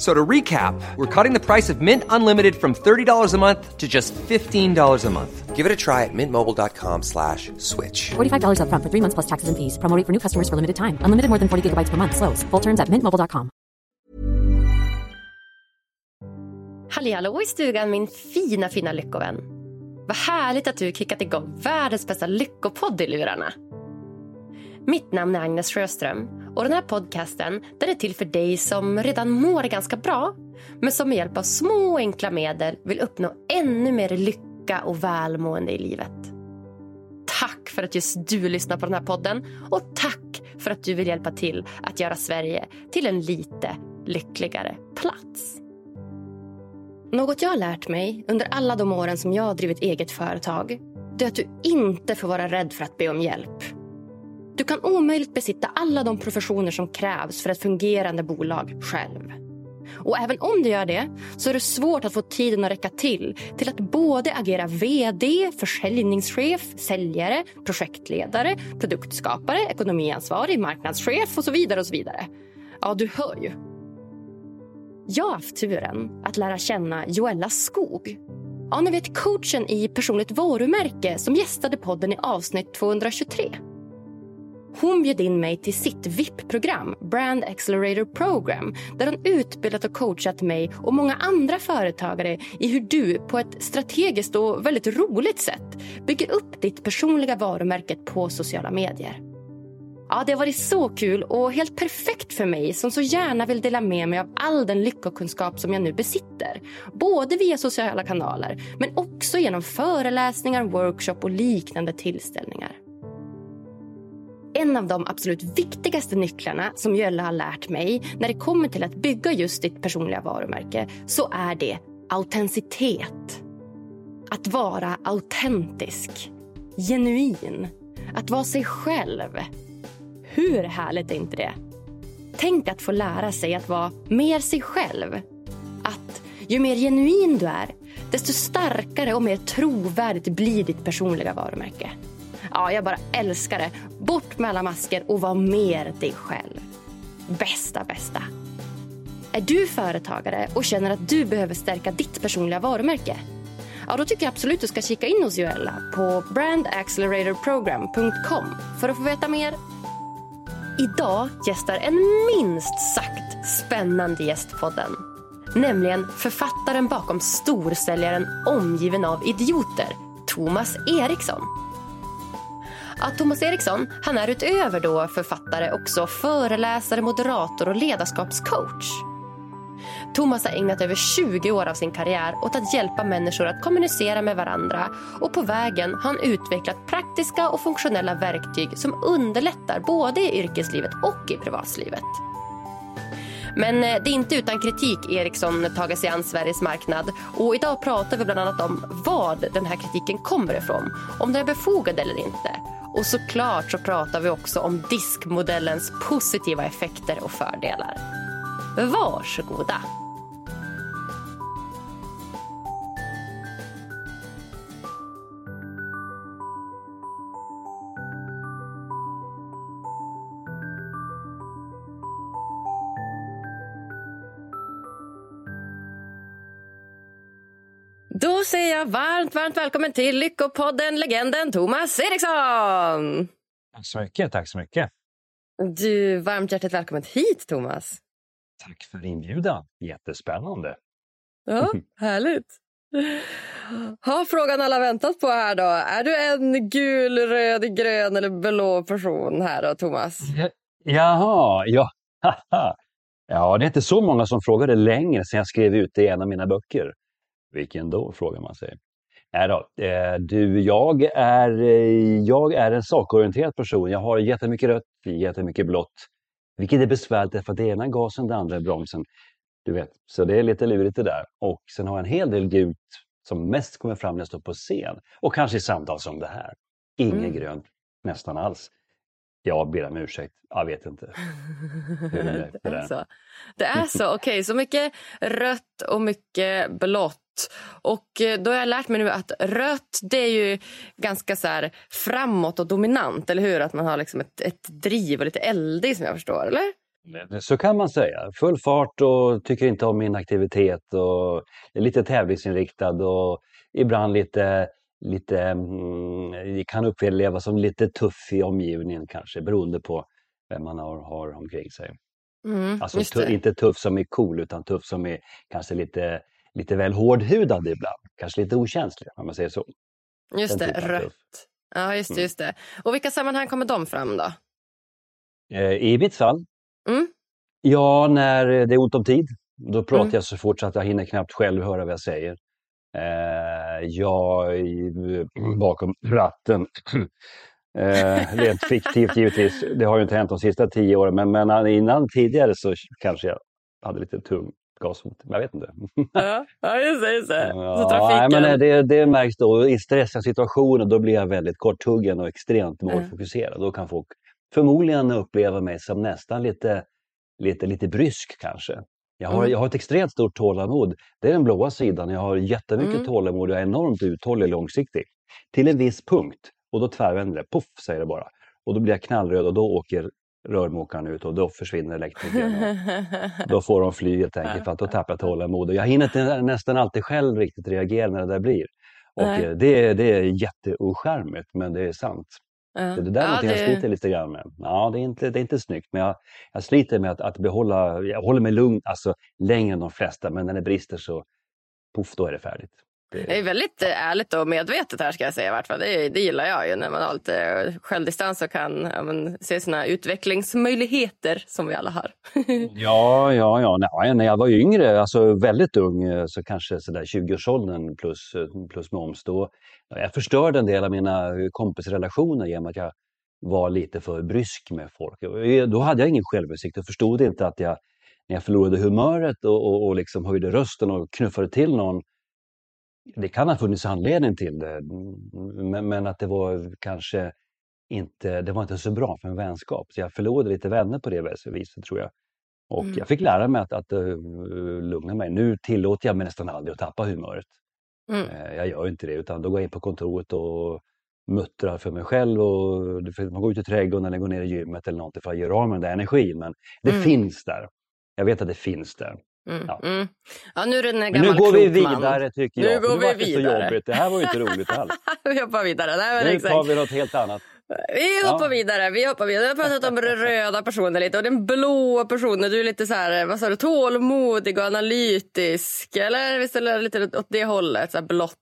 So to recap, we're cutting the price of Mint Unlimited from $30 a month to just $15 a month. Give it a try at mintmobile.com slash switch. $45 upfront for three months plus taxes and fees. Promo for new customers for limited time. Unlimited more than 40 gigabytes per month. Slows. Full terms at mintmobile.com. Halli hallå i stugan min fina fina lyckovän. Vad härligt att du kickat igång världens bästa lyckopodd i lurarna. Mitt namn är Agnes Sjöström och den här podcasten den är till för dig som redan mår ganska bra men som med hjälp av små och enkla medel vill uppnå ännu mer lycka och välmående i livet. Tack för att just du lyssnar på den här podden och tack för att du vill hjälpa till att göra Sverige till en lite lyckligare plats. Något jag har lärt mig under alla de åren som jag har drivit eget företag det är att du inte får vara rädd för att be om hjälp. Du kan omöjligt besitta alla de professioner som krävs för ett fungerande bolag själv. Och även om du gör det så är det svårt att få tiden att räcka till till att både agera vd, försäljningschef, säljare, projektledare, produktskapare, ekonomiansvarig, marknadschef och så vidare och så vidare. Ja, du hör ju. Jag har haft turen att lära känna Joella Skog. Ja, ni vet coachen i personligt varumärke som gästade podden i avsnitt 223. Hon bjöd in mig till sitt VIP-program, Brand Accelerator Program där hon utbildat och coachat mig och många andra företagare i hur du på ett strategiskt och väldigt roligt sätt bygger upp ditt personliga varumärke på sociala medier. Ja, det har varit så kul och helt perfekt för mig som så gärna vill dela med mig av all den lyckokunskap som jag nu besitter. Både via sociala kanaler men också genom föreläsningar, workshop och liknande tillställningar. En av de absolut viktigaste nycklarna som Jölle har lärt mig när det kommer till att bygga just ditt personliga varumärke så är det autenticitet. Att vara autentisk, genuin, att vara sig själv. Hur härligt är inte det? Tänk att få lära sig att vara mer sig själv. Att ju mer genuin du är, desto starkare och mer trovärdigt blir ditt personliga varumärke. Ja, jag bara älskar det. Bort med alla masker och var mer dig själv. Bästa, bästa. Är du företagare och känner att du behöver stärka ditt personliga varumärke? Ja, då tycker jag absolut du ska kika in hos Joella på brandacceleratorprogram.com för att få veta mer. Idag gästar en minst sagt spännande gäst podden. Nämligen författaren bakom storsäljaren Omgiven av idioter, Thomas Eriksson. Ja, Thomas Eriksson han är utöver då författare också föreläsare, moderator och ledarskapscoach. Thomas har ägnat över 20 år av sin karriär åt att hjälpa människor att kommunicera med varandra och på vägen har han utvecklat praktiska och funktionella verktyg som underlättar både i yrkeslivet och i privatlivet. Men eh, det är inte utan kritik Ericsson tagit sig an Sveriges marknad. Och idag pratar vi bland annat om vad den här kritiken kommer ifrån. Om den är befogad eller inte. Och såklart så pratar vi också om diskmodellens positiva effekter och fördelar. Varsågoda! Då säger jag varmt, varmt välkommen till Lyckopodden, legenden Thomas Eriksson! Tack så mycket, tack så mycket. Du, varmt hjärtligt välkommen hit, Thomas. Tack för inbjudan. Jättespännande. Ja, härligt. Har frågan alla väntat på här då. Är du en gul, röd, grön eller blå person här då, Thomas? Ja, jaha, ja. ja, det är inte så många som frågade längre sedan jag skrev ut det i en av mina böcker. Vilken då, frågar man sig. Nej då, eh, du, jag är, eh, jag är en sakorienterad person. Jag har jättemycket rött, jättemycket blått. Vilket är besvärligt för det ena gasen, det andra är bromsen. Du vet, så det är lite lurigt det där. Och sen har jag en hel del gult som mest kommer fram när jag står på scen. Och kanske i samtal som det här. Inget mm. grönt, nästan alls. Jag ber om ursäkt, jag vet inte. Hur det, det är så, det är så. okej, okay, så mycket rött och mycket blått. Och eh, då har jag lärt mig nu att rött det är ju ganska så här framåt och dominant, eller hur? Att man har liksom ett, ett driv och lite eldig som jag förstår, eller? Så kan man säga. Full fart och tycker inte om inaktivitet och är lite tävlingsinriktad och ibland lite, lite mm, kan upplevas som lite tuff i omgivningen kanske beroende på vem man har, har omkring sig. Mm, alltså inte tuff som är cool utan tuff som är kanske lite, lite väl hårdhudad ibland. Kanske lite okänslig om man säger så. Just Den det, rött. Ja, just det, mm. just det. Och vilka sammanhang kommer de fram då? Eh, I mitt fall Mm. Ja, när det är ont om tid. Då pratar mm. jag så fort så att jag hinner knappt själv höra vad jag säger. Eh, jag bakom ratten. eh, rent fiktivt givetvis. Det har ju inte hänt de sista tio åren, men, men innan tidigare så kanske jag hade lite tung gashot. Jag vet inte. ja, just det. Just det. Ja, nej, men det, det märks då. I stressiga situationer då blir jag väldigt korthuggen och extremt målfokuserad. Mm. Då kan folk förmodligen uppleva mig som nästan lite, lite, lite brysk kanske. Jag har, mm. jag har ett extremt stort tålamod. Det är den blåa sidan. Jag har jättemycket mm. tålamod och är enormt uthållig långsiktig. Till en viss punkt och då tvärvänder det. Puff säger det bara. Och då blir jag knallröd och då åker rörmokaren ut och då försvinner elektrikern. då får de fly helt enkelt för att då tappar jag tålamod. Jag hinner inte nästan alltid själv riktigt reagera när det där blir. Och eh, det, det är jätteoskärmigt men det är sant. Ja. Det, det där är ja, det... jag sliter lite grann med. Ja, det är inte, det är inte snyggt, men jag, jag sliter med att, att behålla, jag håller mig lugn alltså, längre än de flesta, men när det brister så poff, då är det färdigt. Det är väldigt eh, ärligt och medvetet här ska jag säga i vart fall. Det, det gillar jag ju när man har lite självdistans och kan ja, men, se sina utvecklingsmöjligheter som vi alla har. ja, ja, ja. Nej, när jag var yngre, alltså väldigt ung, eh, så kanske sådär 20-årsåldern plus, eh, plus moms, då jag förstörde en del av mina kompisrelationer genom att jag var lite för brysk med folk. Då hade jag ingen självinsikt och förstod inte att jag, när jag förlorade humöret och, och, och liksom höjde rösten och knuffade till någon det kan ha funnits anledning till det, men, men, att det var kanske inte, det var inte så bra för en vänskap. Så jag förlorade lite vänner på det viset tror jag. Och mm. jag fick lära mig att, att uh, lugna mig. Nu tillåter jag mig nästan aldrig att tappa humöret. Mm. Uh, jag gör inte det, utan då går jag in på kontoret och muttrar för mig själv. Och, man går ut i trädgården eller går ner i gymmet eller något för att göra av med den där energin. Men det mm. finns där. Jag vet att det finns där. Mm, ja. Mm. ja. nu är det en gammal Nu går vi vidare tycker jag. Nu går vi vidare. Så jobbigt. Det här var ju inte roligt alls. vi hoppar vidare. Nej, nu exakt. tar vi något helt annat. Vi hoppar ja. vidare. Vi hoppar vidare. Vi har pratat om röda personer lite och den blåa personen. Du är lite så här, vad sa du, tålmodig och analytisk. Eller visst är det lite åt det hållet, så här blått.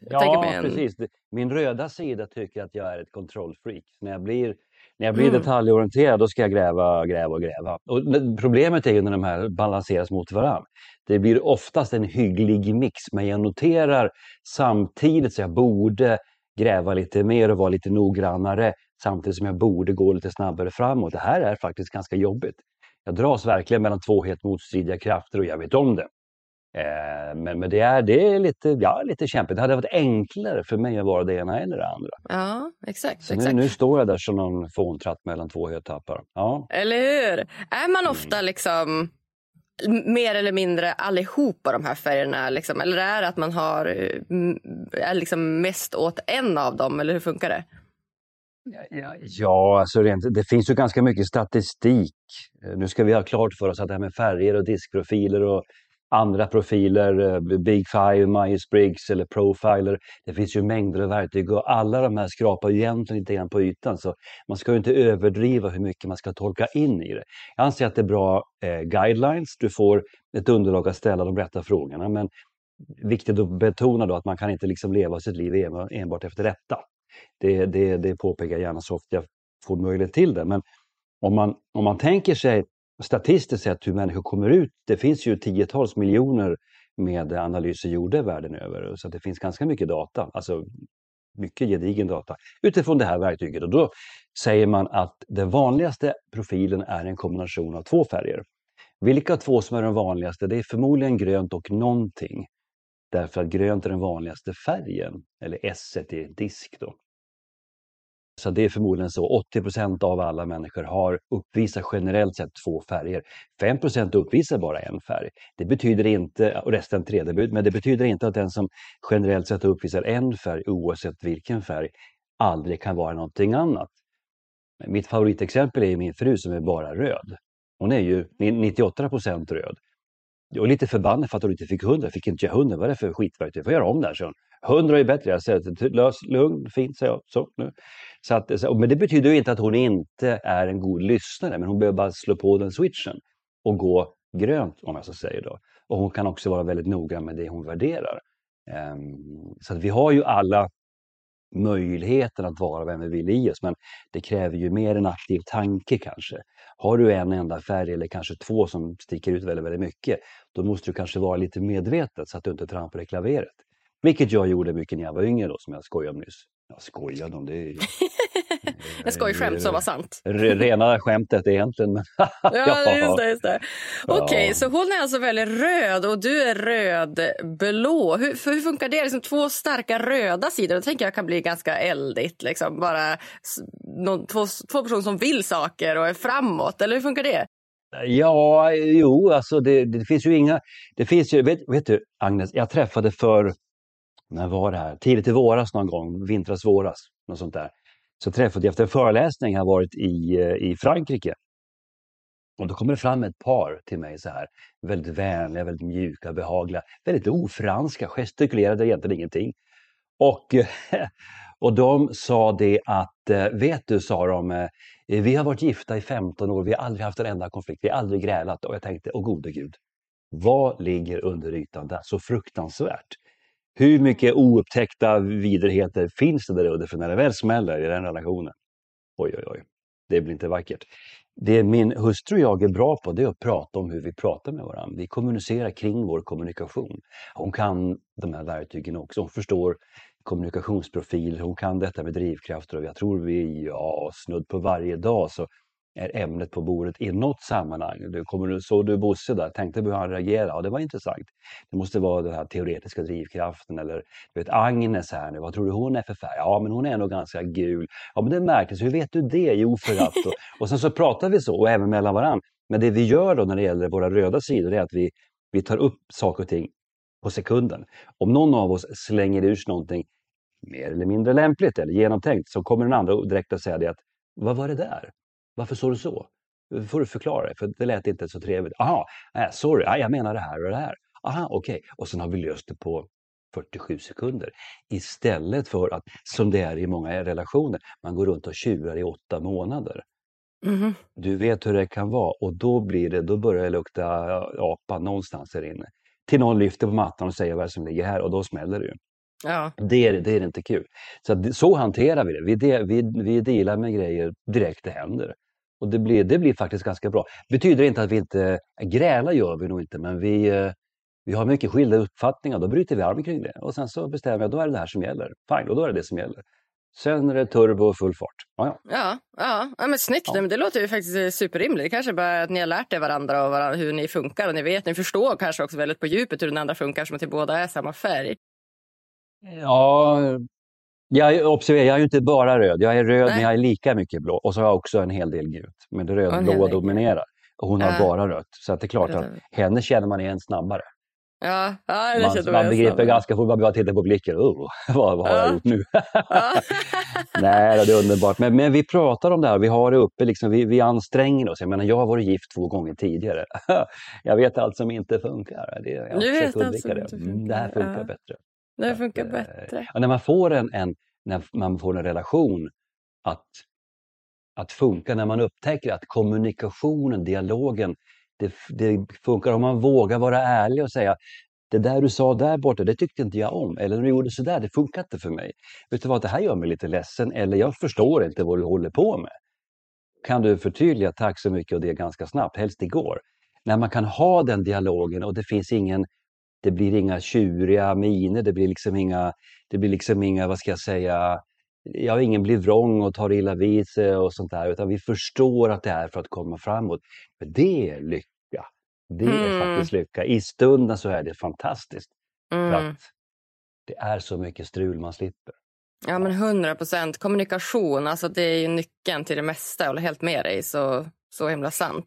Ja, precis. Min röda sida tycker att jag är ett kontrollfreak. När jag blir när jag blir mm. detaljorienterad då ska jag gräva, gräva och gräva. Och problemet är ju när de här balanseras mot varandra. Det blir oftast en hygglig mix, men jag noterar samtidigt så jag borde gräva lite mer och vara lite noggrannare samtidigt som jag borde gå lite snabbare framåt. Det här är faktiskt ganska jobbigt. Jag dras verkligen mellan två helt motstridiga krafter och jag vet om det. Eh, men, men det, är, det är lite, ja, lite kämpigt. Det hade varit enklare för mig att vara det ena eller det andra. Ja, exakt. Så exakt. Nu, nu står jag där som någon fåntratt mellan två hötappar. Ja. Eller hur? Är man mm. ofta liksom mer eller mindre allihopa de här färgerna? Liksom? Eller är det att man har, är liksom mest åt en av dem? Eller hur funkar det? Ja, ja alltså rent, det finns ju ganska mycket statistik. Nu ska vi ha klart för oss att det här med färger och diskprofiler och andra profiler, eh, Big Five, Myers-Briggs eller Profiler. Det finns ju mängder av verktyg och alla de här skrapar egentligen lite grann på ytan så man ska ju inte överdriva hur mycket man ska tolka in i det. Jag anser att det är bra eh, guidelines, du får ett underlag att ställa de rätta frågorna men viktigt att betona då att man kan inte liksom leva sitt liv enbart efter detta. Det, det, det påpekar jag gärna så ofta jag får möjlighet till det. Men om man, om man tänker sig statistiskt sett hur människor kommer ut. Det finns ju tiotals miljoner med analyser gjorda världen över. Så det finns ganska mycket data, alltså mycket gedigen data utifrån det här verktyget. Och då säger man att den vanligaste profilen är en kombination av två färger. Vilka två som är de vanligaste? Det är förmodligen grönt och någonting. Därför att grönt är den vanligaste färgen, eller S i disk. Då. Så det är förmodligen så. 80% av alla människor har uppvisar generellt sett två färger. 5% uppvisar bara en färg. Det betyder inte, och resten tredebud, men det betyder inte att den som generellt sett uppvisar en färg oavsett vilken färg aldrig kan vara någonting annat. Mitt favoritexempel är min fru som är bara röd. Hon är ju 98% röd. Jag var lite förbannad för att hon inte fick 100. Fick inte jag 100? Vad är det för skitverktyg? Jag får göra om det här, så 100 är bättre. Jag säger lös, lugn, fint, säger jag. Så, nu. Så att, men det betyder ju inte att hon inte är en god lyssnare, men hon behöver bara slå på den switchen och gå grönt, om jag så säger. Då. Och hon kan också vara väldigt noga med det hon värderar. Ehm, så att vi har ju alla möjligheten att vara vem vi vill i oss, men det kräver ju mer en aktiv tanke kanske. Har du en enda färg eller kanske två som sticker ut väldigt, väldigt mycket, då måste du kanske vara lite medveten så att du inte trampar i klaveret. Vilket jag gjorde mycket när jag var yngre då, som jag skojade om nyss. Jag skojade om det. en skojskämt som var sant. Rena skämtet egentligen. Men ja, just det. det. Okej, okay, ja. så hon är alltså väldigt röd och du är rödblå. Hur, hur funkar det? Liksom två starka röda sidor. Det tänker jag kan bli ganska eldigt. Liksom. Bara någon, två, två personer som vill saker och är framåt. Eller hur funkar det? Ja, jo, alltså det, det finns ju inga... Det finns ju, vet, vet du, Agnes, jag träffade för när var det här? Tidigt i våras någon gång, vintras, våras, något sånt där. Så träffade jag efter en föreläsning, jag varit i, eh, i Frankrike. Och då kommer det fram ett par till mig så här, väldigt vänliga, väldigt mjuka, behagliga, väldigt ofranska, gestikulerade egentligen ingenting. Och, och de sa det att, eh, vet du, sa de, eh, vi har varit gifta i 15 år, vi har aldrig haft en enda konflikt, vi har aldrig grälat. Och jag tänkte, åh gode gud, vad ligger under ytan där? Så fruktansvärt hur mycket oupptäckta vidrigheter finns det där under för när det väl smäller i den relationen? Oj, oj, oj. Det blir inte vackert. Det min hustru och jag är bra på det är att prata om hur vi pratar med varandra. Vi kommunicerar kring vår kommunikation. Hon kan de här verktygen också. Hon förstår kommunikationsprofil, hon kan detta med drivkrafter och jag tror vi, ja, snudd på varje dag så är ämnet på bordet i något sammanhang. Du kommer, såg du Bosse där? Tänkte hur han reagerade? Ja, det var intressant. Det måste vara den här teoretiska drivkraften eller du vet Agnes här nu, vad tror du hon är för färg? Ja, men hon är nog ganska gul. Ja, men det märktes. Hur vet du det? Jo, för att... Och, och sen så pratar vi så och även mellan varandra. Men det vi gör då när det gäller våra röda sidor är att vi, vi tar upp saker och ting på sekunden. Om någon av oss slänger ur sig någonting mer eller mindre lämpligt eller genomtänkt så kommer den andra direkt att säga det att vad var det där? Varför sa du så? får du förklara det, för det lät inte så trevligt. Aha, äh, sorry, jag menar det här och det här. Aha, okej. Okay. Och sen har vi löst det på 47 sekunder. Istället för att, som det är i många relationer, man går runt och tjurar i åtta månader. Mm. Du vet hur det kan vara och då blir det, då börjar det lukta apa någonstans här inne. Till någon lyfter på mattan och säger vad som ligger här och då smäller det ju. Ja. Det, är, det är inte kul. Så, så hanterar vi det. Vi, de, vi, vi delar med grejer direkt det händer. Och det blir, det blir faktiskt ganska bra. Betyder inte att vi inte grälar gör vi nog inte, men vi, eh, vi har mycket skilda uppfattningar. Då bryter vi arm kring det och sen så bestämmer jag, då är det det här som gäller. Fine, och då är det det som gäller. Sen är det turbo och full fart. Ja, ja. ja, ja. men snyggt. Ja. Det låter ju faktiskt superrimligt. Det kanske bara att ni har lärt er varandra och varandra, hur ni funkar och ni vet, ni förstår kanske också väldigt på djupet hur den andra funkar som att ni båda är samma färg. Ja, jag observerar, jag är ju inte bara röd. Jag är röd, Nej. men jag är lika mycket blå. Och så har jag också en hel del gult. Men det rödblåa dominerar. Och hon har bara rött. Så att det är klart att henne känner man igen snabbare. Ja, ja det Man, man jag begriper ganska fort, man bara tittar på blicken. Oh, vad, vad har jag Ja. gjort nu? Nej, det är underbart. Men, men vi pratar om det här, vi har det uppe, liksom, vi, vi anstränger oss. Jag menar, jag har varit gift två gånger tidigare. jag vet allt som inte funkar. Det, jag Du vet allt som det. inte Mm, Det här funkar, funkar ja. bättre. Det funkar eh, bättre. När man får en, en, när man får en relation att, att funka, när man upptäcker att kommunikationen, dialogen, det, det funkar om man vågar vara ärlig och säga det där du sa där borta, det tyckte inte jag om. Eller när du gjorde sådär, det funkar inte för mig. Vet du vad, det här gör mig lite ledsen. Eller jag förstår inte vad du håller på med. Kan du förtydliga, tack så mycket och det ganska snabbt, helst igår. När man kan ha den dialogen och det finns ingen, det blir inga tjuriga miner, det blir liksom inga, det blir liksom inga, vad ska jag säga, ja, ingen blir vrång och tar illa vid sig och sånt där, utan vi förstår att det är för att komma framåt. För det är lycka. Det är Mm. faktiskt lycka. I stunden så är det fantastiskt. För Mm. att det är så mycket strul man slipper. Ja, men 100 procent. Kommunikation, alltså det är ju nyckeln till det mesta. Jag håller helt med dig. Så, så himla sant.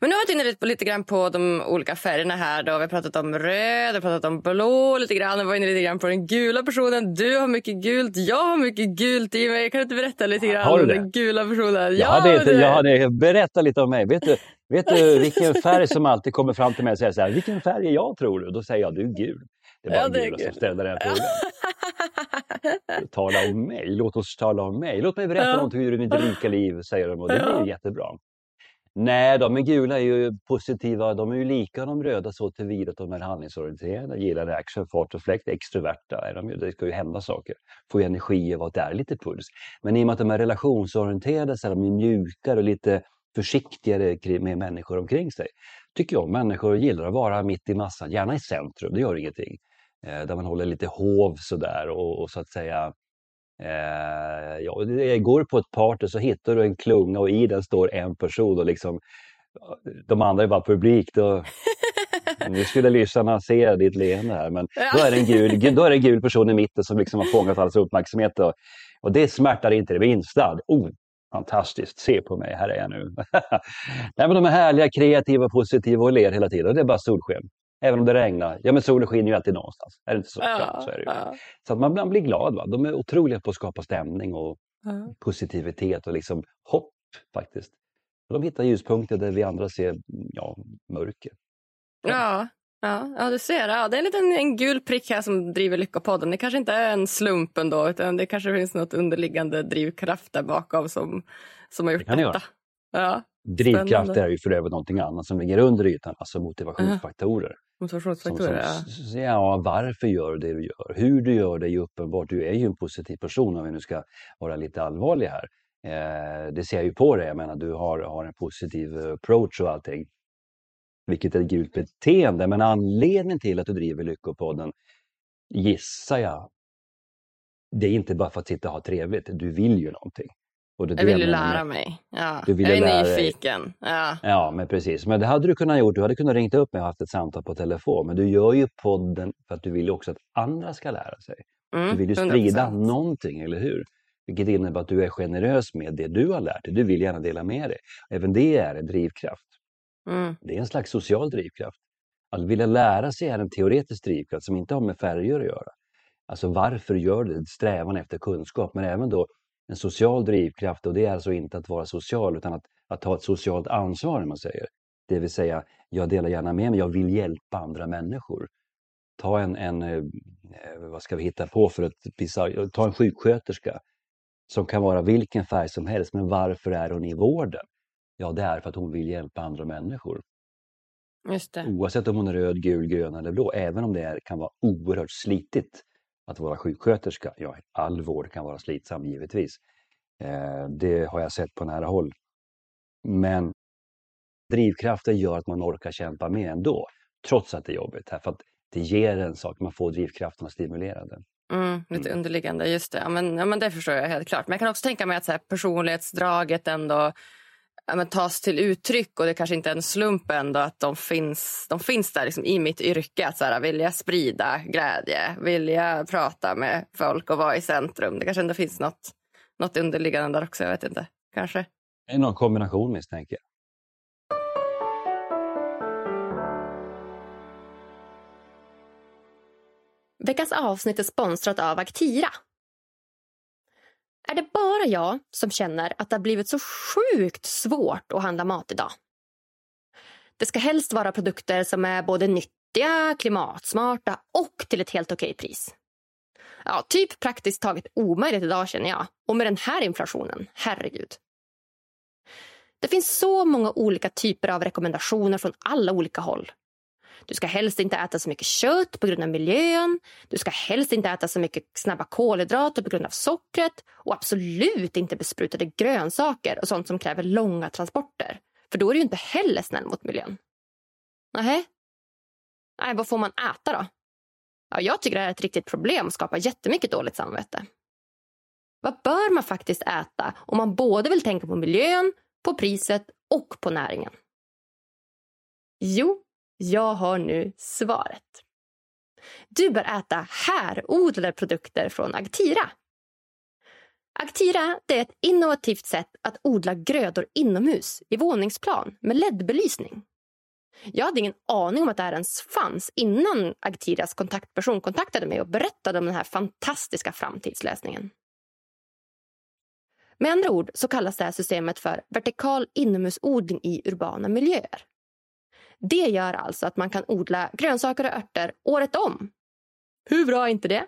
Men nu har vi varit inne lite, lite grann på de olika färgerna här. Då. Vi har pratat om röd, vi har pratat om blå lite grann. Vi var inne lite grann på den gula personen. Du har mycket gult, jag har mycket gult i mig. Kan du inte berätta lite grann Har du om den gula personen? Jag hade inte, jag hade, berätta lite om mig. Vet du, vet du vilken färg som alltid kommer fram till mig och säger så här, vilken färg är jag tror du? Då säger jag, du är gul. Det bara Ja, det gula som gul. ställer den frågan. Tala om mig, låt oss tala om mig. Låt mig berätta Ja. någonting ur mitt rika liv, säger de och det blir Ja. jättebra. Nej, de är gula är ju positiva, de är ju lika de röda så tillvida att de är handlingsorienterade, gillar action, fart och fläkt, extroverta är de ju. Det ska ju hända saker, få energi av att det är lite puls. Men i och med att de är relationsorienterade så är de ju mjukare och lite försiktigare med människor omkring sig. Tycker jag människor gillar att vara mitt i massan, gärna i centrum, det gör ingenting. Eh, där man håller lite hov sådär och, och så att säga Eh, ja, jag går på ett party så hittar du en klunga och i den står en person och liksom de andra är bara publik. Då, nu skulle lyssnarna se ditt leende här men då är, det en gul, då är en gul person i mitten som liksom har fångat allas uppmärksamhet och, och det smärtar inte det minsta. Oh, fantastiskt, se på mig, här är jag nu. Nej, men de är härliga, kreativa, positiva och ler hela tiden och det är bara solsken. Även om det regnar. Ja men solen skiner ju alltid någonstans. Är det inte så? Ja, så är det ja, Så att man, man blir glad. Va? De är otroliga på att skapa stämning och ja. positivitet och liksom hopp faktiskt. De hittar ljuspunkter där vi andra ser ja, mörker. Ja, ja, ja, du ser. Ja, det är en liten en gul prick här som driver Lyckopodden. Det kanske inte är en slump ändå, utan det kanske finns något underliggande drivkraft där bakom som, som har gjort kan det detta. Ja, Drivkraft är ju för övrigt någonting annat som ligger under ytan, alltså motivationsfaktorer. Motivationsfaktorer. Som, Ja. ja, varför gör du det du gör? Hur du gör det är ju uppenbart. Du är ju en positiv person om vi nu ska vara lite allvarliga här. Eh, det ser jag ju på dig. Jag menar, du har, har en positiv approach och allting. Vilket är ett gult beteende. Men anledningen till att du driver Lyckopodden gissar jag. Det är inte bara för att sitta och ha trevligt. Du vill ju någonting. Och Jag vill ju med- lära mig. Ja. Du jag är lära nyfiken. Ja. Ja, men precis. Men det hade du kunnat gjort. Du hade kunnat ringt upp mig och haft ett samtal på telefon. Men du gör ju podden för att du vill ju också att andra ska lära sig. Mm, Du vill ju 100%. sprida någonting, eller hur? Vilket innebär att du är generös med det du har lärt dig. Du vill gärna dela med dig. Även det är en drivkraft. Mm. Det är en slags social drivkraft. Att vilja lära sig är en teoretisk drivkraft som inte har med färger att göra. Alltså varför gör du det? Strävan efter kunskap. Men även då en social drivkraft och det är alltså inte att vara social utan att, att ta ett socialt ansvar, man säger. Det vill säga, jag delar gärna med mig, jag vill hjälpa andra människor. Ta en, en eh, eh, vad ska vi hitta på för ett bizarr- ta en sjuksköterska som kan vara vilken färg som helst, men varför är hon i vården? Ja, det är för att hon vill hjälpa andra människor. Oavsett om hon är röd, gul, grön eller blå, även om det är, kan vara oerhört slitigt att vara sjuksköterska. Ja, all vård kan vara slitsam givetvis. Eh, det har jag sett på nära håll. Men drivkraften gör att man orkar kämpa med ändå, trots att det är jobbigt. Här, för att det ger en sak, man får drivkraften att stimulera den. Mm, lite underliggande, just det. Ja, men, ja, men det förstår jag helt klart. Men jag kan också tänka mig att så här, personlighetsdraget ändå ja, men, tas till uttryck och det kanske inte är en slump ändå att de finns, de finns där liksom, i mitt yrke. Att så här, vilja sprida glädje, vilja prata med folk och vara i centrum. Det kanske ändå finns något, något underliggande där också, jag vet inte. Kanske. Det är någon kombination misstänker jag. Veckans avsnitt är sponsrat av Actira. Är det bara jag som känner att det har blivit så sjukt svårt att handla mat idag? Det ska helst vara produkter som är både nyttiga, klimatsmarta och till ett helt okej pris. Ja, typ praktiskt taget omöjligt idag känner jag. Och med den här inflationen, herregud. Det finns så många olika typer av rekommendationer från alla olika håll. Du ska helst inte äta så mycket kött på grund av miljön. Du ska helst inte äta så mycket snabba kolhydrater på grund av sockret. Och absolut inte besprutade grönsaker och sånt som kräver långa transporter. För då är du inte heller snäll mot miljön. Nähä? Nej, vad får man äta då? Ja, jag tycker det här är ett riktigt problem och skapar jättemycket dåligt samvete. Vad bör man faktiskt äta om man både vill tänka på miljön, på priset och på näringen? Jo, jag har nu svaret. Du bör äta härodlade produkter från Agtira. Agtira är ett innovativt sätt att odla grödor inomhus i våningsplan med LED-belysning. Jag hade ingen aning om att det här ens fanns innan Agtiras kontaktperson kontaktade mig och berättade om den här fantastiska framtidslösningen. Med andra ord så kallas det här systemet för vertikal inomhusodling i urbana miljöer. Det gör alltså att man kan odla grönsaker och örter året om. Hur bra är inte det?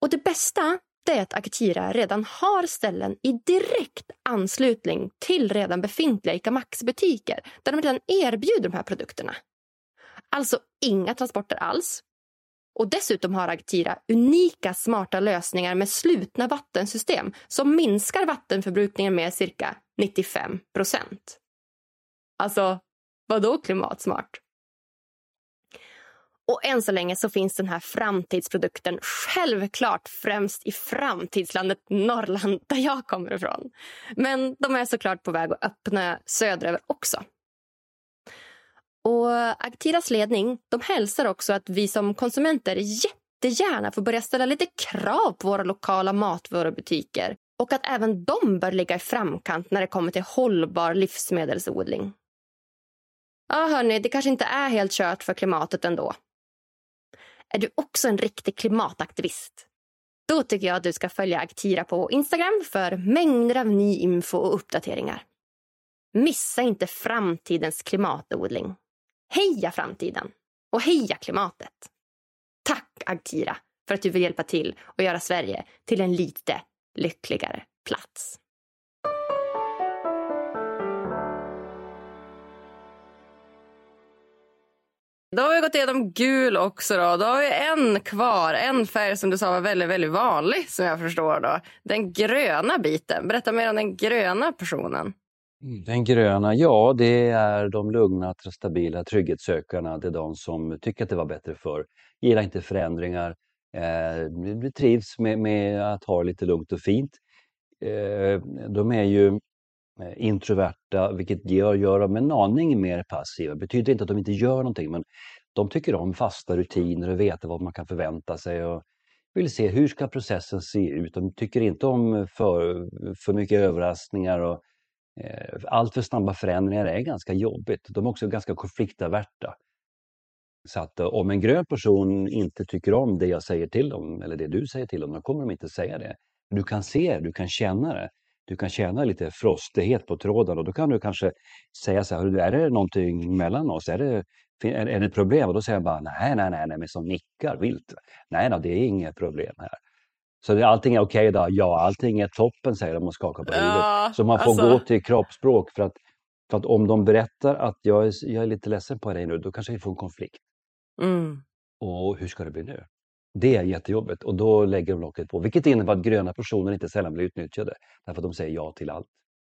Och det bästa det är att Akitira redan har ställen i direkt anslutning till redan befintliga ICA Maxi-butiker där de redan erbjuder de här produkterna. Alltså inga transporter alls. Och dessutom har Agtira unika smarta lösningar med slutna vattensystem som minskar vattenförbrukningen med cirka 95 procent. Alltså, vadå klimatsmart? Och än så länge så finns den här framtidsprodukten självklart främst i framtidslandet Norrland där jag kommer ifrån. Men de är såklart på väg att öppna söderöver också. Och Aktiras ledning de hälsar också att vi som konsumenter jättegärna får börja ställa lite krav på våra lokala matvarubutiker och att även de bör ligga i framkant när det kommer till hållbar livsmedelsodling. Ja, hörni, det kanske inte är helt kört för klimatet ändå. Är du också en riktig klimataktivist? Då tycker jag att du ska följa Aktira på Instagram för mängder av ny info och uppdateringar. Missa inte framtidens klimatodling. Heja framtiden! Och heja klimatet! Tack Agtira för att du vill hjälpa till och göra Sverige till en lite lyckligare plats. Då har vi gått igenom gul också. Då. då har vi en kvar. En färg som du sa var väldigt, väldigt vanlig som jag förstår. Då. Den gröna biten. Berätta mer om den gröna personen. Mm, den gröna, ja det är de lugna, stabila trygghetssökarna. Det är de som tycker att det var bättre förr. Gillar inte förändringar. Eh, trivs med, med, att ha det lite lugnt och fint. Eh, de är ju Eh, introverta, vilket gör, gör dem en aning mer passiva. Det betyder inte att de inte gör någonting, men de tycker om fasta rutiner och veta vad man kan förvänta sig och vill se hur ska processen se ut. De tycker inte om för, för mycket överraskningar och eh, allt för snabba förändringar är ganska jobbigt. De är också ganska konfliktaverta. Så att eh, om en grön person inte tycker om det jag säger till dem eller det du säger till dem, då kommer de inte säga det. Du kan se det, du kan känna det du kan känna lite frostighet på tråden och då kan du kanske säga så här, är det någonting mellan oss? Är det, är, är det ett problem? Och då säger jag bara nej, nej, nej, nej, men som nickar vilt. Nej, nej, det är inget problem här. Så allting är okej okay då? Ja, allting är toppen säger de och skakar på huvudet. Ja, så man får alltså... gå till kroppsspråk för att, för att om de berättar att jag är, jag är lite ledsen på dig nu, då kanske vi får en konflikt. Mm. Och hur ska det bli nu? Det är jättejobbigt och då lägger de locket på, vilket innebär att gröna personer inte sällan blir utnyttjade därför att de säger ja till allt.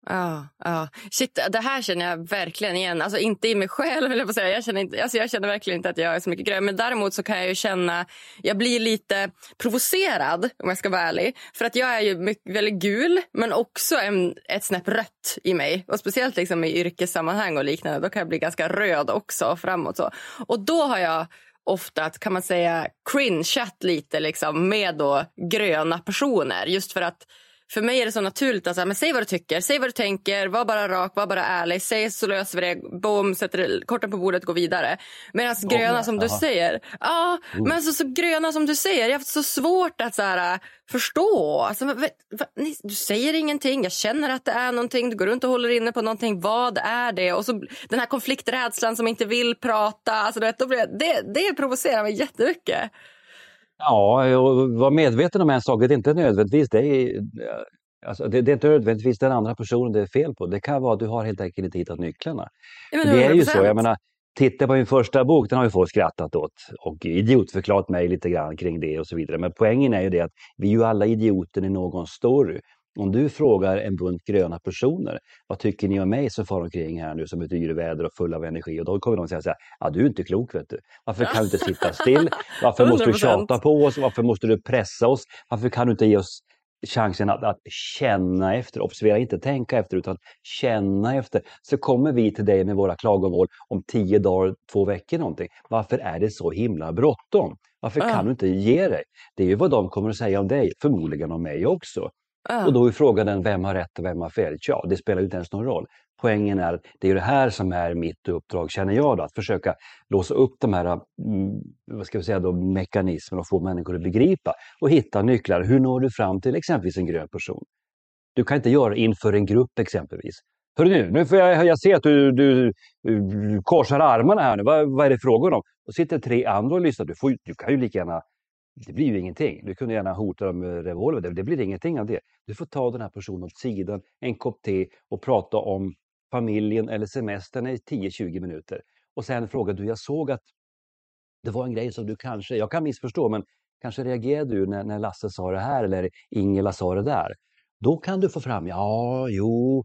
Ja, ja. Shit, det här känner jag verkligen igen. Alltså inte i mig själv, eller säga. Jag, känner inte, alltså jag känner verkligen inte att jag är så mycket grön. Men däremot så kan jag ju känna, jag blir lite provocerad om jag ska vara ärlig. För att jag är ju mycket, väldigt gul, men också en, ett snäpp rött i mig. Och speciellt liksom i yrkessammanhang och liknande, då kan jag bli ganska röd också framåt. Så. Och då har jag ofta kan man säga cringeat lite liksom, med då gröna personer. Just för att för mig är det så naturligt att säga, men säg vad du tycker, säg vad du tänker, var bara rak, var bara ärlig, säg så löser vi det, boom, sätter korten på bordet, går vidare. Medan gröna som du säger, ja, mm. men så, så gröna som du säger, jag har haft så svårt att så här, förstå. Alltså, va, va, du säger ingenting, jag känner att det är någonting, du går runt och håller inne på någonting, vad är det? Och så den här konflikträdslan som inte vill prata, alltså, det, det, det provocerar mig jättemycket. Ja, och vara medveten om en sak, det är inte nödvändigtvis det är, alltså, det, det, är inte nödvändigtvis den andra personen det är fel på. Det kan vara att du har helt enkelt inte hittat nycklarna. det är ju så, jag menar, titta på min första bok, den har ju folk skrattat åt och idiotförklarat mig lite grann kring det och så vidare. Men poängen är ju det att vi är ju alla idioter i någon story. Om du frågar en bunt gröna personer, vad tycker ni om mig som far omkring här nu som är yrväder och full av energi? Och då kommer de säga så här, ja du är inte klok vet du. Varför kan du inte sitta still? Varför måste du tjata på oss? Varför måste du pressa oss? Varför kan du inte ge oss chansen att, att, känna efter, observera inte tänka efter utan känna efter. Så kommer vi till dig med våra klagomål om tio dagar, två veckor någonting. Varför är det så himla bråttom? Varför kan du inte ge dig? Det är ju vad de kommer att säga om dig, förmodligen om mig också. Och då är frågan vem har rätt och vem har fel? Ja, det spelar ju inte ens någon roll. Poängen är att det är det här som är mitt uppdrag, känner jag, då, att försöka låsa upp de här mm, vad ska vi säga då, mekanismerna och få människor att begripa och hitta nycklar. Hur når du fram till exempelvis en grön person? Du kan inte göra det inför en grupp exempelvis. Hörru nu, nu får jag, jag se att du, du, du korsar armarna här nu. Vad, vad är det frågan om? Och sitter tre andra och lyssnar. Du, får, du kan ju lika gärna det blir ju ingenting. Du kunde gärna hota dem med revolver. Det blir ingenting av det. Du får ta den här personen åt sidan, en kopp te och prata om familjen eller semestern i 10-20 minuter. Och sen fråga, du, jag såg att det var en grej som du kanske, jag kan missförstå, men kanske reagerade du när, när Lasse sa det här eller Ingela sa det där. Då kan du få fram, ja, jo,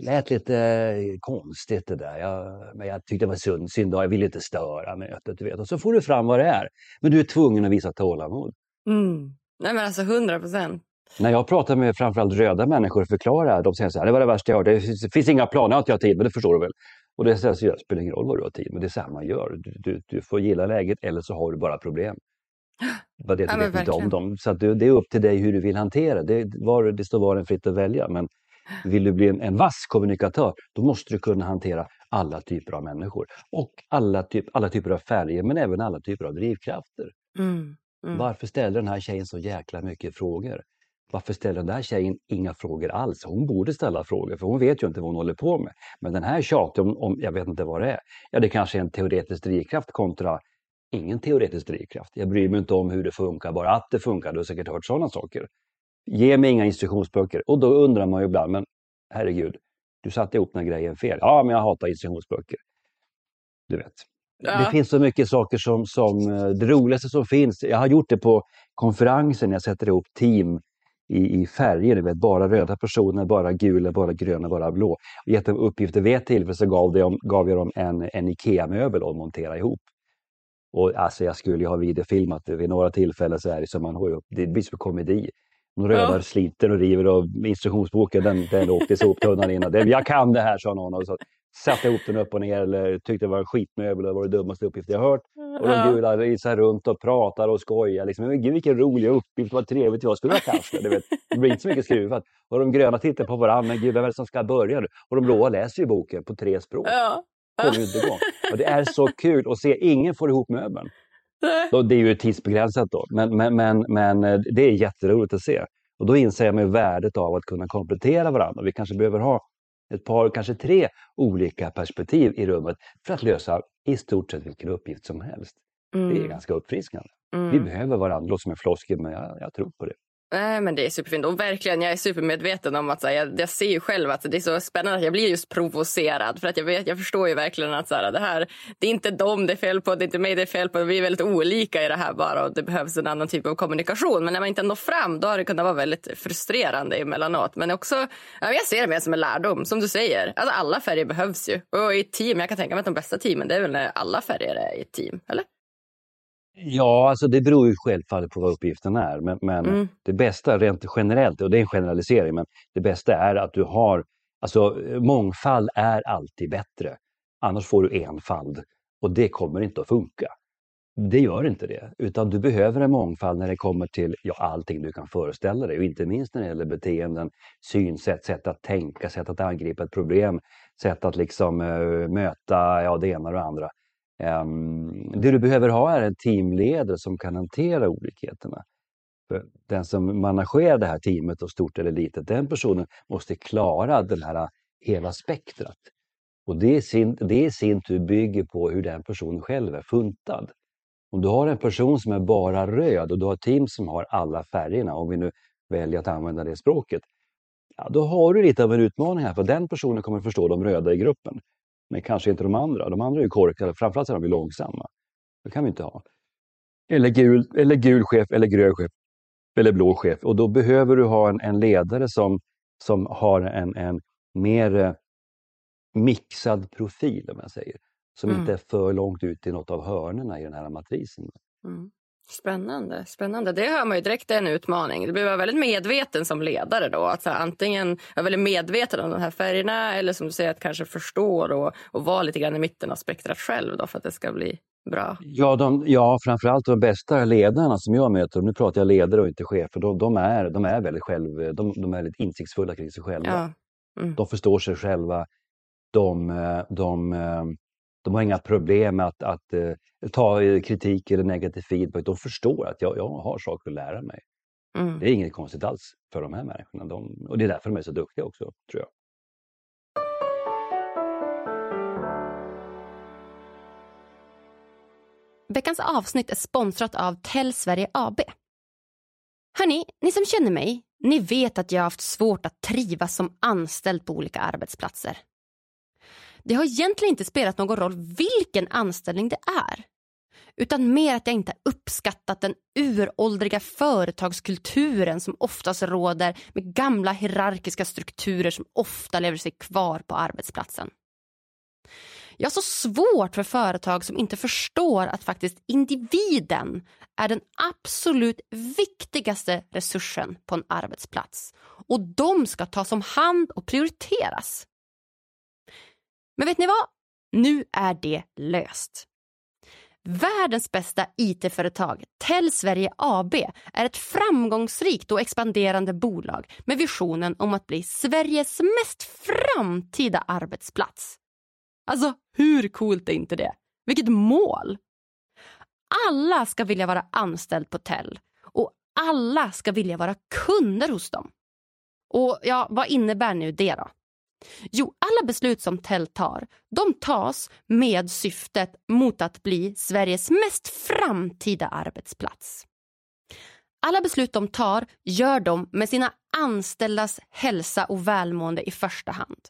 det lät lite eh, konstigt det där. Jag, men jag tyckte det var synd, synd jag ville inte störa mötet. Du vet. Och så får du fram vad det är. Men du är tvungen att visa tålamod. Mm. Nej men alltså 100 procent. När jag pratar med framförallt röda människor och förklarar, de säger så här, det var det värsta jag hört, det finns, finns inga planer, jag har inte jag tid, men det förstår du väl. Och det, säger så, det spelar ingen roll vad du har tid, men det är så här man gör. Du, du, du får gilla läget eller så har du bara problem. Vad det, ja, vet inte om dem. Så det, det, är upp till dig hur du vill hantera det. Var, det står var en fritt att välja. Men vill du bli en, en vass kommunikatör, då måste du kunna hantera alla typer av människor. Och alla, typ, alla typer av färger, men även alla typer av drivkrafter. Mm, mm. Varför ställer den här tjejen så jäkla mycket frågor? Varför ställer den där tjejen inga frågor alls? Hon borde ställa frågor, för hon vet ju inte vad hon håller på med. Men den här tjatar om, om, jag vet inte vad det är. Ja, det kanske är en teoretisk drivkraft kontra ingen teoretisk drivkraft. Jag bryr mig inte om hur det funkar, bara att det funkar. Du har säkert hört sådana saker. Ge mig inga instruktionsböcker. Och då undrar man ju ibland, men herregud, du satte ihop den här grejen fel. Ja, men jag hatar instruktionsböcker. Du vet. Ja. Det finns så mycket saker som, som eh, det roligaste som finns. Jag har gjort det på konferensen, jag sätter ihop team i, i färger, du vet, bara röda personer, bara gula, bara gröna, bara blå. Och gett dem uppgifter. Vid ett tillfälle så gav, de, gav jag dem en, en IKEA-möbel att montera ihop. Och alltså jag skulle ju ha videofilmat det vid några tillfällen så är det som man har upp, det blir som komedi. De rövar ja. sliter och river och instruktionsboken den, den åkte i soptunnan innan. Jag kan det här, sa någon. Och så satte ihop den upp och ner eller tyckte det var en skitmöbel det var det dummaste uppgift jag hört. Och de gula risar runt och pratar och skojar. Liksom. Men gud vilken rolig uppgift, vad trevligt. Ska du ha? Du vet, det blir inte så mycket skruvat. Och de gröna tittar på varandra, men gud vem är det som ska börja nu? Och de blåa läser ju boken på tre språk. Ja. Kommer inte igång. Och det är så kul att se, ingen får ihop möbeln. Då, det är ju tidsbegränsat då, men, men, men, men eh, det är jätteroligt att se. Och då inser jag med värdet av att kunna komplettera varandra. Vi kanske behöver ha ett par, kanske tre olika perspektiv i rummet för att lösa i stort sett vilken uppgift som helst. Mm. Det är mm. ganska uppfriskande. Mm. Vi behöver varandra, det låter som en floskel men jag, jag tror på det. Nej, men det är superfint. Och verkligen, jag är supermedveten om att så här, jag, jag, ser ju själv att det är så spännande att jag blir just provocerad. För att jag, vet, jag förstår ju verkligen att så här, det här, det är inte dem det är fel på, det är inte mig det är fel på. Vi är väldigt olika i det här bara och det behövs en annan typ av kommunikation. Men när man inte når fram, då har det kunnat vara väldigt frustrerande emellanåt. Men också, jag ser det mer som en lärdom, som du säger. Alltså alla färger behövs ju. Och i team, jag kan tänka mig att de bästa teamen, det är väl när alla färger är i ett team, eller? Ja, alltså det beror ju självfallet på vad uppgiften är. Men, men mm. det bästa rent generellt, och det är en generalisering, men det bästa är att du har, alltså mångfald är alltid bättre. Annars får du enfald och det kommer inte att funka. det gör inte det, utan du behöver en mångfald när det kommer till ja, allting du kan föreställa dig och inte minst när det gäller beteenden, synsätt, sätt att tänka, sätt att angripa ett problem, sätt att liksom uh, möta ja, det ena och det andra. Um, det du behöver ha är en teamledare som kan hantera olikheterna. För den som managerar det här teamet, och stort eller litet, den personen måste klara den här hela spektrat. Och det i sin, det i sin tur bygger på hur den personen själv är funtad. Om du har en person som är bara röd och du har ett team som har alla färgerna, om vi nu väljer att använda det språket, ja, då har du lite av en utmaning här, för den personen kommer förstå de röda i gruppen. Men kanske inte de andra. De andra är ju korkade, framförallt är de långsamma. Det kan vi inte ha. Eller gul, eller gul chef, eller grön chef, eller blå chef. Och då behöver du ha en, en ledare som, som har en, en mer eh, mixad profil, om jag säger. Som mm. inte är för långt ut i något av hörnerna i den här matrisen. Mm. Spännande. spännande. Det hör man ju direkt är en utmaning. Du behöver vara väldigt medveten som ledare då. Att så antingen vara väldigt medveten om de här färgerna eller som du säger att kanske förstå och, och vara lite grann i mitten av spektrat själv då för att det ska bli bra. Ja, de, ja framförallt de bästa ledarna som jag möter, nu pratar jag ledare och inte chefer, de, de, är, de är väldigt själv, de, de är lite insiktsfulla kring sig själva. Ja. Mm. De förstår sig själva. De, de, de har inga problem med att, att, eh, ta kritik eller negativ feedback. De förstår att jag, jag har saker att lära mig. Mm. Det är inget konstigt alls för de här människorna. De, och det är därför de är så duktiga också, tror jag. Veckans avsnitt är sponsrat av Tell Sverige AB. Hörni, ni som känner mig, ni vet att jag har haft svårt att trivas som anställd på olika arbetsplatser. Det har egentligen inte spelat någon roll vilken anställning det är. Utan mer att jag inte uppskattat den uråldriga företagskulturen som oftast råder med gamla hierarkiska strukturer som ofta lever sig kvar på arbetsplatsen. Jag har så svårt för företag som inte förstår att faktiskt individen är den absolut viktigaste resursen på en arbetsplats. Och de ska tas om hand och prioriteras. Men vet ni vad? Nu är det löst. Världens bästa IT-företag, Tell Sverige AB, är ett framgångsrikt och expanderande bolag med visionen om att bli Sveriges mest framtida arbetsplats. Alltså, hur coolt är inte det? Vilket mål! Alla ska vilja vara anställd på Tell och alla ska vilja vara kunder hos dem. Och ja, vad innebär nu det då? Jo, alla beslut som Tell tar, de tas med syftet mot att bli Sveriges mest framtida arbetsplats. Alla beslut de tar gör de med sina anställdas hälsa och välmående i första hand.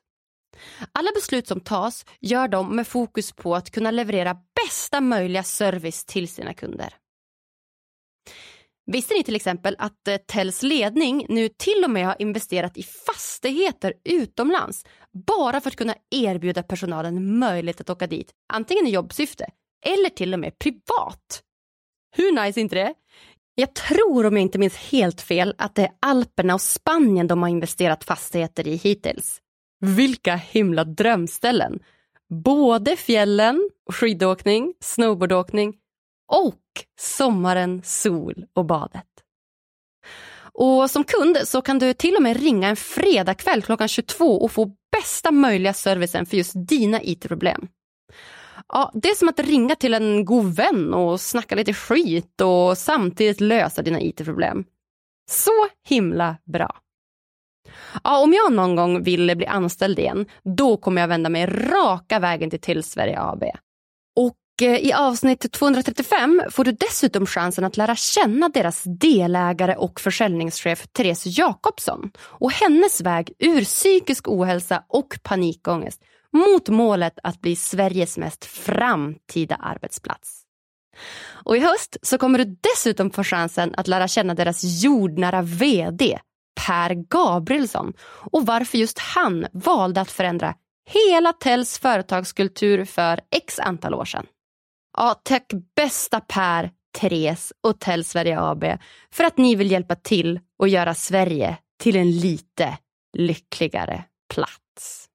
Alla beslut som tas gör de med fokus på att kunna leverera bästa möjliga service till sina kunder. Visste ni till exempel att eh, Tells ledning nu till och med har investerat i fastigheter utomlands bara för att kunna erbjuda personalen möjlighet att åka dit, antingen i jobbsyfte eller till och med privat? Hur nice är inte det? Jag tror, om jag inte minns helt fel, att det är Alperna och Spanien de har investerat fastigheter i hittills. Vilka himla drömställen! Både fjällen, skidåkning, snowboardåkning och sommaren, sol och badet. Och som kund så kan du till och med ringa en fredagkväll klockan 22 och få bästa möjliga servicen för just dina IT-problem. Ja, det är som att ringa till en god vän och snacka lite skit och samtidigt lösa dina IT-problem. Så himla bra. Ja, om jag någon gång vill bli anställd igen, då kommer jag vända mig raka vägen till Till Sverige AB. Eh, I avsnitt 235 får du dessutom chansen att lära känna deras delägare och försäljningschef Therese Jakobsson och hennes väg ur psykisk ohälsa och panikångest mot målet att bli Sveriges mest framtida arbetsplats. Och i höst så kommer du dessutom få chansen att lära känna deras jordnära VD Per Gabrielsson och varför just han valde att förändra hela Tells företagskultur för x antal år sedan. Ja, tack bästa Per, Therese och Tell Sverige AB för att ni vill hjälpa till och göra Sverige till en lite lyckligare plats.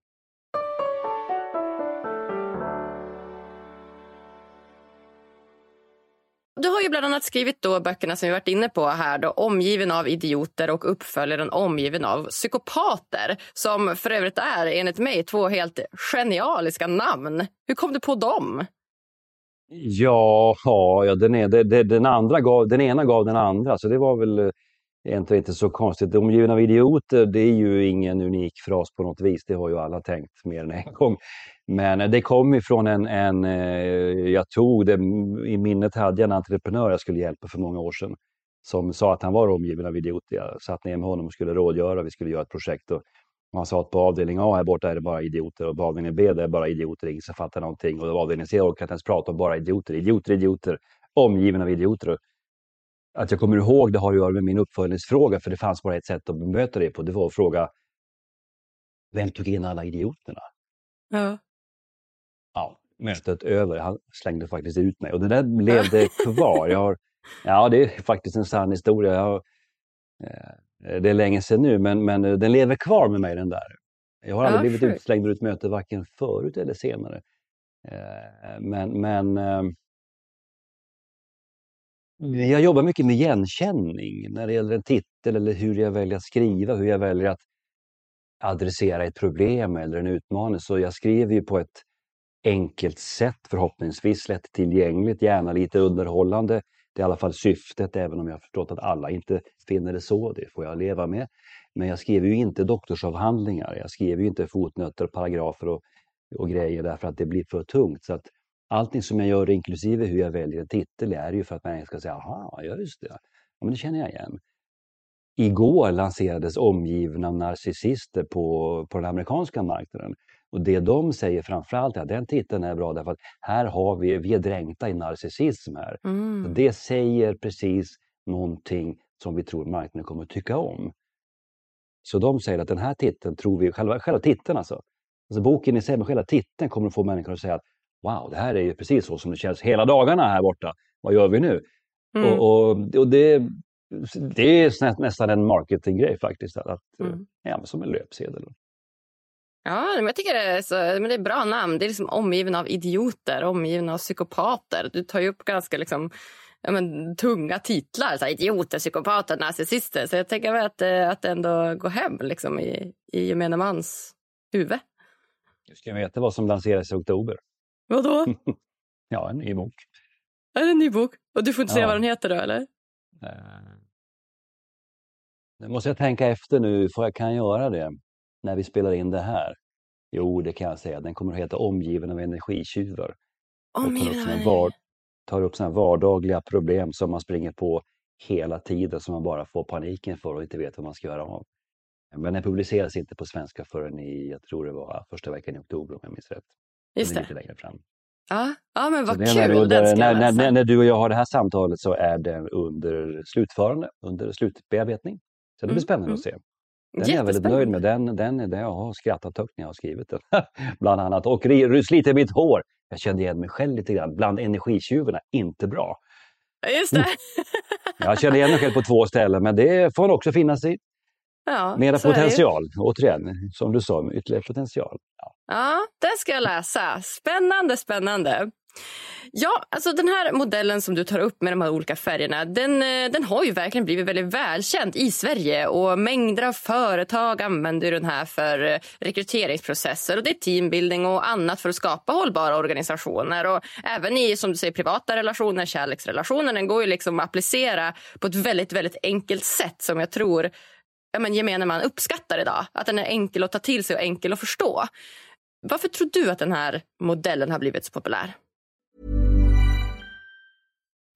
Du har ju bland annat skrivit då böckerna som vi varit inne på här då, Omgiven av idioter och uppföljaren Omgiven av psykopater som för övrigt är enligt mig två helt genialiska namn. Hur kom du på dem? Ja, ja den, är, den, den, andra gav, den ena gav den andra, så det var väl eh, egentligen inte så konstigt. Omgivna av idioter, det är ju ingen unik fras på något vis. Det har ju alla tänkt mer än en gång. Men eh, det kom ifrån en, en eh, jag tog det, i minnet hade jag en entreprenör jag skulle hjälpa för många år sedan. Som sa att han var omgiven av idioter. Jag satt ner med honom och skulle rådgöra, vi skulle göra ett projekt. Och han sa att på avdelning A här borta är det bara idioter och på avdelning B där är det bara idioter, ingen som fattar någonting. Och på avdelning C orkar inte ens prata om bara idioter, idioter, idioter, omgiven av idioter. Att jag kommer ihåg det har att göra med min uppföljningsfråga, för det fanns bara ett sätt att bemöta det på. Det var att fråga, vem tog in alla idioterna? Ja. Ja, mötet över. Han slängde faktiskt ut mig och det där levde kvar. Jag har, ja, det är faktiskt en sann historia. Jag har, det är länge sedan nu, men, men den lever kvar med mig den där. Jag har aldrig Ja, blivit sjukt. utslängd ur ett möte, varken förut eller senare. Eh, Men, men eh, jag jobbar mycket med igenkänning när det gäller en titel eller hur jag väljer att skriva, hur jag väljer att adressera ett problem eller en utmaning. Så jag skriver ju på ett enkelt sätt, förhoppningsvis lättillgängligt, gärna lite underhållande. Det är i alla fall syftet, även om jag har förstått att alla inte finner det så. Det får jag leva med. Men jag skriver ju inte doktorsavhandlingar. Jag skriver ju inte fotnötter, paragrafer och, och grejer därför att det blir för tungt. Så att allting som jag gör, inklusive hur jag väljer en titel, är ju för att man ska säga aha, ja just det. Ja, men det känner jag igen. Igår lanserades Omgivna narcissister på, på den amerikanska marknaden. Och det de säger framförallt är att den titeln är bra därför att här har vi, vi är dränkta i narcissism här. Mm. Det säger precis någonting som vi tror marknaden kommer att tycka om. Så de säger att den här titeln tror vi, själva, själva titeln alltså, alltså boken i sig, men själva titeln kommer att få människor att säga att wow, det här är ju precis så som det känns hela dagarna här borta. Vad gör vi nu? Mm. Och, och, och det, det är nä, nästan en marketinggrej faktiskt. Att, Mm. ja, som en löpsedel. Ja, men jag tycker det är, så, men det är bra namn. Det är liksom omgiven av idioter, omgiven av psykopater. Du tar ju upp ganska liksom, ja, men, tunga titlar. Så här, idioter, psykopater, narcissister. Så jag tänker väl att, eh, att det ändå går hem liksom, i, i gemene mans huvud. Du ska veta vad som lanseras i oktober. Vadå? Ja, en ny bok. är det en ny bok? Och du får inte säga Ja. vad den heter då, eller? Eh, Nu måste jag tänka efter nu, får jag kan göra det när vi spelar in det här? Jo, det kan jag säga. Den kommer att heta Omgiven av energitjuvar. Omgiven av tar upp såna vardagliga problem som man springer på hela tiden som man bara får paniken för och inte vet vad man ska göra av. Men den publiceras inte på svenska förrän i, jag tror det var första veckan i oktober om jag minns rätt. Just det. lite längre fram. Ja, ja men vad kul. när, den ska när, när, när du och jag har det här samtalet så är den under slutförande, under slutbearbetning. Så det blir Mm, spännande mm. att se. Den är jag väldigt nöjd med. Den, den är det jag har skrattat högt när jag har skrivit den. Bland annat. Och ri- sliter mitt hår. Jag kände igen mig själv lite grann. Bland energitjuvarna, inte bra. Just det. Jag känner igen mig själv på två ställen, men det får också finnas i. ja, Mera potential, återigen, som du sa, ytterligare potential. Ja. Ja, den ska jag läsa. Spännande, spännande. Ja, alltså den här modellen som du tar upp med de här olika färgerna, den, eh, den har ju verkligen blivit väldigt välkänd i Sverige och mängder av företag använder den här för eh, rekryteringsprocesser och det är teambuilding och annat för att skapa hållbara organisationer och även i som du säger privata relationer, kärleksrelationer, den går ju liksom att applicera på ett väldigt, väldigt enkelt sätt som jag tror ja, men gemene man uppskattar idag. Att den är enkel att ta till sig och enkel att förstå. Varför tror du att den här modellen har blivit så populär?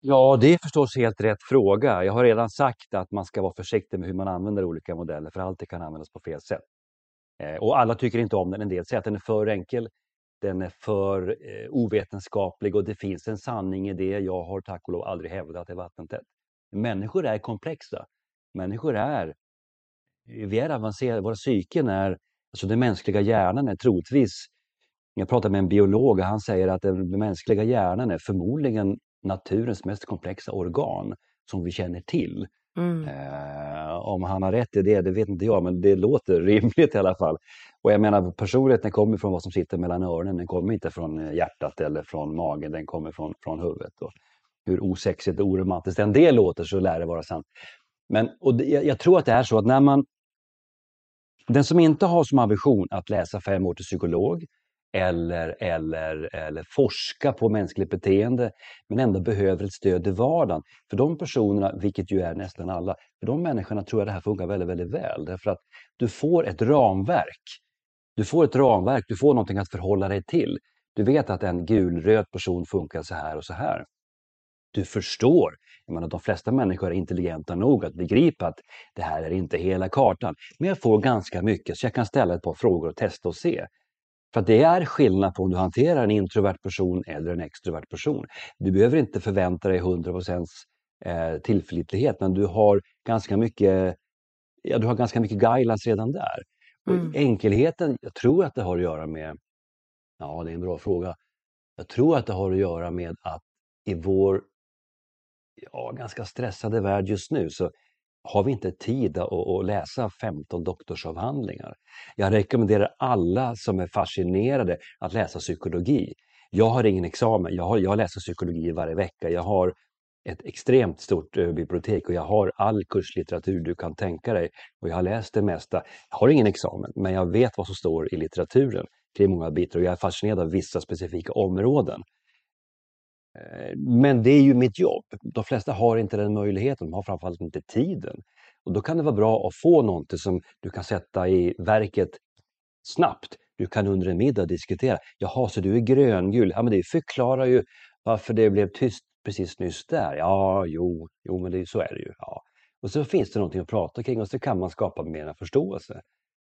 Ja, det är förstås helt rätt fråga. Jag har redan sagt att man ska vara försiktig med hur man använder olika modeller, för allt kan användas på fel sätt. Eh, och alla tycker inte om den. En del säger att den är för enkel, den är för eh, ovetenskaplig och det finns en sanning i det. Jag har tack och lov aldrig hävdat att det är vattentätt. Människor är komplexa. Människor är, vi är avancerade, våra psyken är, alltså den mänskliga hjärnan är troligtvis, jag pratade med en biolog och han säger att den mänskliga hjärnan är förmodligen naturens mest komplexa organ som vi känner till. Mm. Eh, om han har rätt i det, det vet inte jag, men det låter rimligt i alla fall. Och jag menar personligheten kommer från vad som sitter mellan öronen, den kommer inte från hjärtat eller från magen, den kommer från, från huvudet. Och hur osexigt och oromantiskt än det låter så lär det vara sant. Men och det, jag, jag tror att det är så att när man den som inte har som ambition att läsa fem år till psykolog eller, eller, eller forska på mänskligt beteende men ändå behöver ett stöd i vardagen. För de personerna, vilket ju är nästan alla, för de människorna tror jag det här funkar väldigt, väldigt väl. Därför att du får ett ramverk. Du får ett ramverk, du får någonting att förhålla dig till. Du vet att en gulröd person funkar så här och så här. Du förstår. Jag menar, de flesta människor är intelligenta nog att begripa att det här är inte hela kartan. Men jag får ganska mycket så jag kan ställa ett par frågor och testa och se. För det är skillnad på om du hanterar en introvert person eller en extrovert person. Du behöver inte förvänta dig 100% eh, tillförlitlighet men du har ganska mycket, ja, du har ganska mycket guidelines redan där. Mm. enkelheten, jag tror att det har att göra med, ja det är en bra fråga, jag tror att det har att göra med att i vår ja, ganska stressade värld just nu så har vi inte tid att, att läsa 15 doktorsavhandlingar. Jag rekommenderar alla som är fascinerade att läsa psykologi. Jag har ingen examen, jag, har, jag läser psykologi varje vecka. Jag har ett extremt stort eh, bibliotek och jag har all kurslitteratur du kan tänka dig. Och jag har läst det mesta. Jag har ingen examen, men jag vet vad som står i litteraturen kring många bitar och jag är fascinerad av vissa specifika områden. Eh, men det är ju mitt jobb. De flesta har inte den möjligheten, de har framförallt inte tiden. Och då kan det vara bra att få någonting som du kan sätta i verket snabbt. Du kan under en middag diskutera. Jaha, så du är gröngul? Ja, men det förklarar ju varför det blev tyst precis nyss där. Ja, jo, jo men det, så är det ju. Ja. Och så finns det någonting att prata kring och så kan man skapa mer förståelse.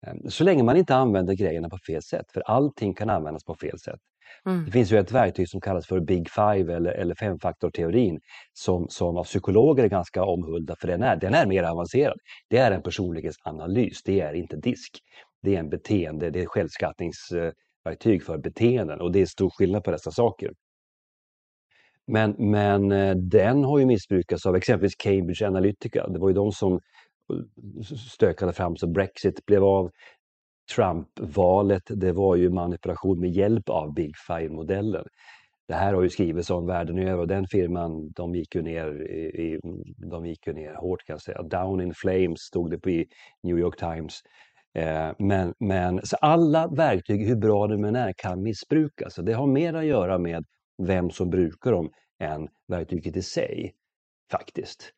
Ehm, så länge man inte använder grejerna på fel sätt, för allting kan användas på fel sätt. Mm. Det finns ju ett verktyg som kallas för Big Five eller, eller femfaktorteorin som, som av psykologer är ganska omhuldad för den är, den är mer avancerad. Det är en personlighetsanalys, det är inte disk. Det är en beteende, det är självskattningsverktyg för beteenden och det är stor skillnad på dessa saker. Men, men eh, den har ju missbrukats av exempelvis Cambridge Analytica. Det var ju de som stökade fram så Brexit blev av. Trump-valet, det var ju manipulation med hjälp av Big Five-modellen. Det här har ju skrivits om världen över och den firman de gick ju ner, i, de gick ju ner hårt kan jag säga. Down in flames stod det på i New York Times. Eh, men, men så alla verktyg, hur bra de än är, kan missbrukas. det har mer att göra med vem som brukar dem än verktyget i sig, faktiskt.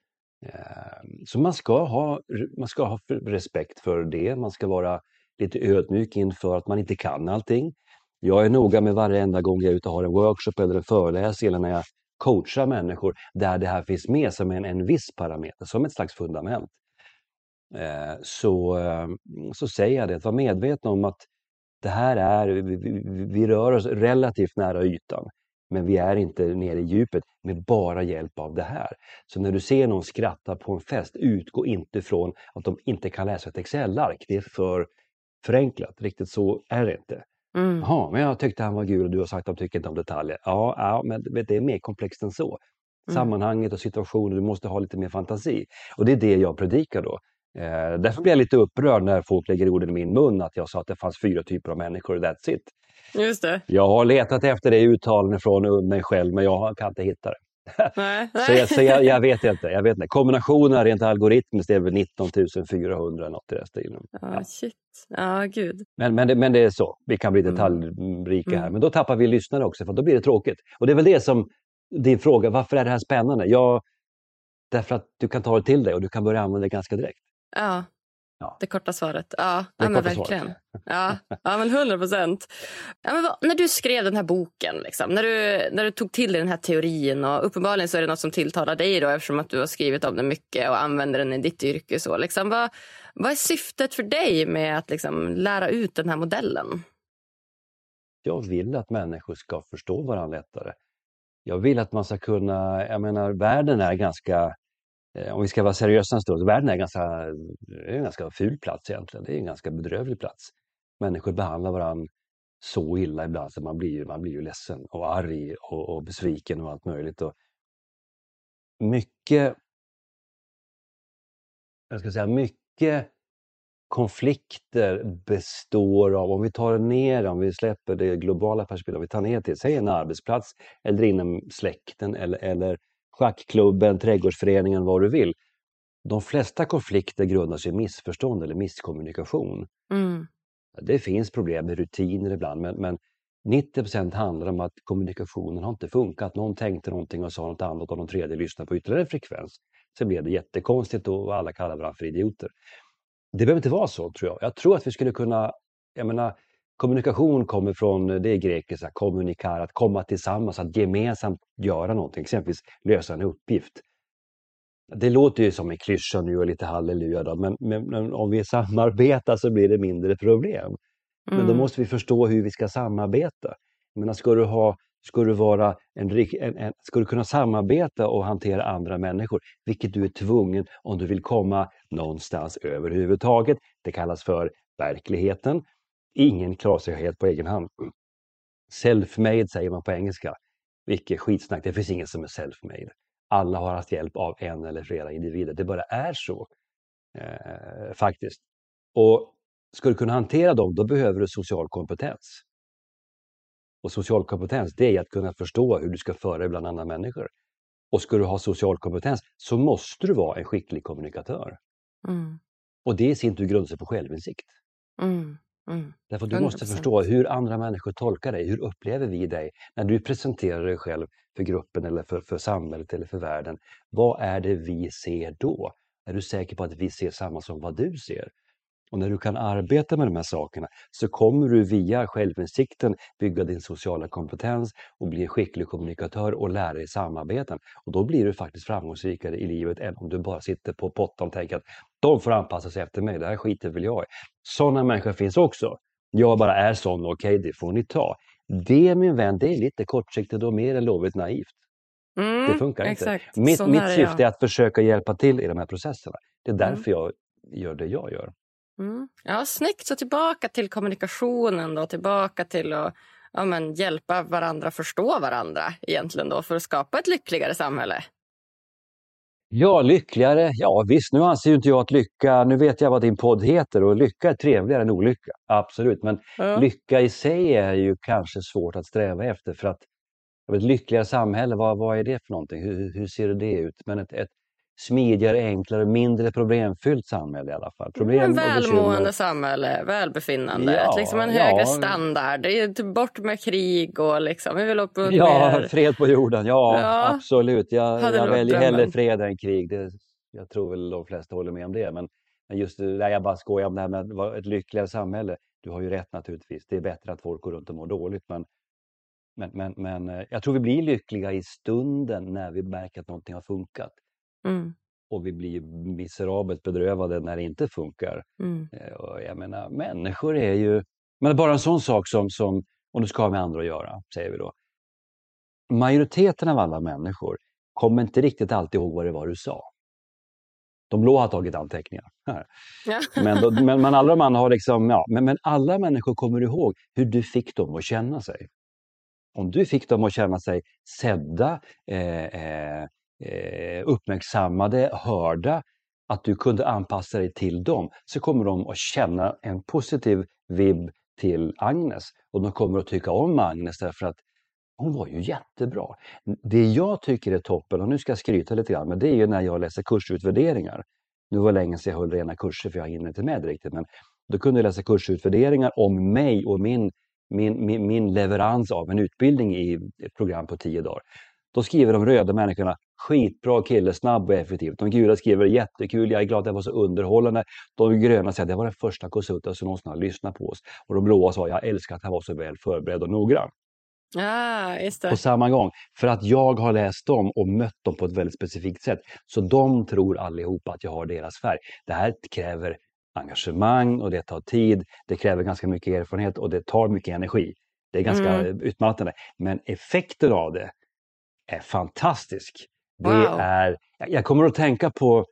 Ehm, så man ska, ha, man ska ha respekt för det, man ska vara lite ödmjuk inför att man inte kan allting. Jag är noga med varenda gång jag är ute och har en workshop eller en föreläsning eller när jag coachar människor där det här finns med som en, en viss parameter, som ett slags fundament. Ehm, så, ehm, så säger jag det, att vara medveten om att det här är, vi, vi, vi rör oss relativt nära ytan. Men vi är inte nere i djupet med bara hjälp av det här. Så när du ser någon skratta på en fest, utgå inte från att de inte kan läsa ett Excel-ark. Det är för förenklat. Riktigt så är det inte. Mm. Jaha, men jag tyckte han var gul och du har sagt att du tycker inte om detaljer. Ja, ja men det är mer komplext än så. Mm. Sammanhanget och situationen, du måste ha lite mer fantasi. Och det är det jag predikar då. Eh, därför blir jag lite upprörd när folk lägger orden i min mun att jag sa att det fanns fyra typer av människor, that's it. Just det. Jag har letat efter det uttalandet från mig själv men jag kan inte hitta det. Nej, så jag, så jag, jag, vet inte. Jag vet inte. Kombinationen rent algoritmiskt är väl 19 400 något i den stilen. Ja, shit. Ja, gud. Men, men, det, men det är så. Vi kan bli Mm. detaljrika här. Mm. Men då tappar vi lyssnare också, för då blir det tråkigt. Och det är väl det som din fråga, varför är det här spännande? Ja, därför att du kan ta det till dig och du kan börja använda det ganska direkt. Ja. Ja. Det korta svaret. Ja, ja men svaret. verkligen. Ja, ja men hundra procent. Ja, när du skrev den här boken, liksom, när, du, när du tog till dig den här teorin och uppenbarligen så är det något som tilltalar dig då eftersom att du har skrivit om den mycket och använder den i ditt yrke. Så, liksom, vad, vad är syftet för dig med att liksom, lära ut den här modellen? Jag vill att människor ska förstå varandra lättare. Jag vill att man ska kunna, jag menar världen är ganska, Eh, om vi ska vara seriösa en stund, världen är ganska, är en ganska ful plats egentligen. Det är en ganska bedrövlig plats. Människor behandlar varandra så illa ibland så man blir, ju- man blir ju ledsen och arg och, och besviken och allt möjligt. Och mycket, jag ska säga mycket konflikter består av, om vi tar ner, om vi släpper det globala perspektivet, om vi tar ner till, säg en arbetsplats eller inom släkten eller, eller schackklubben, trädgårdsföreningen, vad du vill. De flesta konflikter grundar sig i missförstånd eller misskommunikation. Mm. Det finns problem med rutiner ibland, men, men 90% handlar om att kommunikationen har inte funkat. Någon tänkte någonting och sa något annat och någon tredje lyssnade på ytterligare en frekvens. Så blev det jättekonstigt och alla kallar varandra för idioter. Det behöver inte vara så, tror jag. Jag tror att vi skulle kunna... Jag menar, kommunikation kommer från det är grekiska, kommunikar, att komma tillsammans, att gemensamt göra någonting, exempelvis lösa en uppgift. Det låter ju som en klyscha nu och lite halleluja, då, men, men, men om vi samarbetar så blir det mindre problem. Men då Mm. måste vi förstå hur vi ska samarbeta. Menar, ska, du ha, ska, du vara en, en, en, ska du kunna samarbeta och hantera andra människor, vilket du är tvungen om du vill komma någonstans överhuvudtaget. Det kallas för verkligheten. Ingen klarar sig helt på egen hand. Self-made säger man på engelska. Vilket skitsnack, det finns ingen som är self-made. Alla har haft hjälp av en eller flera individer. Det bara är så. Eh, faktiskt. Och ska du kunna hantera dem, då behöver du social kompetens. Och social kompetens, det är att kunna förstå hur du ska föra dig bland andra människor. Och ska du ha social kompetens så måste du vara en skicklig kommunikatör. Mm. Och det i sin tur grundar sig på självinsikt. Mm. Mm. Därför du måste 100%. förstå hur andra människor tolkar dig. Hur upplever vi dig när du presenterar dig själv för gruppen eller för, för samhället eller för världen? Vad är det vi ser då? Är du säker på att vi ser samma som vad du ser? Och när du kan arbeta med de här sakerna så kommer du via självinsikten bygga din sociala kompetens och bli en skicklig kommunikatör och lära dig samarbeten. Och då blir du faktiskt framgångsrikare i livet än om du bara sitter på pottan och tänker att de får anpassa sig efter mig, det här skiter väl jag i. Sådana människor finns också. Jag bara är sån, okej det får ni ta. Det min vän, det är lite kortsiktigt och mer än lovligt naivt. Mm. Det funkar inte. Exakt. Mitt, Sån mitt syfte är att försöka hjälpa till i de här processerna. Det är Mm. därför jag gör det jag gör. Mm. Ja, snyggt. Så tillbaka till kommunikationen då, tillbaka till att ja, men, hjälpa varandra förstå varandra egentligen då för att skapa ett lyckligare samhälle. Ja, lyckligare. Ja visst, nu anser ju inte jag att lycka, nu vet jag vad din podd heter och lycka är trevligare än olycka. Absolut, men Ja. lycka i sig är ju kanske svårt att sträva efter för att ett lyckligare samhälle, vad, vad är det för någonting? Hur, hur ser det ut? Men ett, ett smidigare, enklare, mindre problemfyllt samhälle i alla fall. Problem välmående samhälle, välbefinnande, Ja, liksom en ja. högre standard. Det är ju till- bort med krig och liksom, vi vill upp Ja, fred på jorden. Ja, Ja. absolut. Jag, jag väljer hellre drömmen. fred än krig. Det, jag tror väl de flesta håller med om det. Men, men just det, nej, jag bara skojar om det här med ett lyckligare samhälle. Du har ju rätt naturligtvis. Det är bättre att folk går runt och mår dåligt. Men, men, men, men eh, jag tror vi blir lyckliga i stunden när vi märker att någonting har funkat. Mm, Och vi blir miserabelt bedrövade när det inte funkar. mm, Eh, Och jag menar, människor är ju... Men bara en sån sak som, som om du ska ha med andra att göra, säger vi då. Majoriteten av alla människor kommer inte riktigt alltid ihåg vad det var du sa. De blå har tagit anteckningar. Ja. Men, då, men, men alla andra har liksom, ja, men, men alla människor kommer ihåg hur du fick dem att känna sig. Om du fick dem att känna sig sedda, eh, eh, eh, uppmärksammade, hörda, att du kunde anpassa dig till dem, så kommer de att känna en positiv vibb till Agnes. Och de kommer att tycka om Agnes därför att hon var ju jättebra. Det jag tycker är toppen, och nu ska jag skryta lite grann, men det är ju när jag läser kursutvärderingar. Nu var det länge sedan jag höll rena kurser för jag hinner inte med riktigt, men då kunde jag läsa kursutvärderingar om mig och min, min, min, min leverans av en utbildning i ett program på tio dagar. Då skriver de röda människorna skitbra kille, snabb och effektiv. De gula skriver jättekul, jag är glad att det var så underhållande. De gröna säger att det var den första konsulten som någonsin har lyssnat på oss. Och de blåa sa jag älskar att han var så väl förberedd och noggrann. Ah, just det. På samma gång. För att jag har läst dem och mött dem på ett väldigt specifikt sätt. Så de tror allihopa att jag har deras färg. Det här kräver engagemang och det tar tid. Det kräver ganska mycket erfarenhet och det tar mycket energi. Det är ganska mm. utmattande. Men effekten av det är fantastisk. Det wow. är, jag kommer att tänka på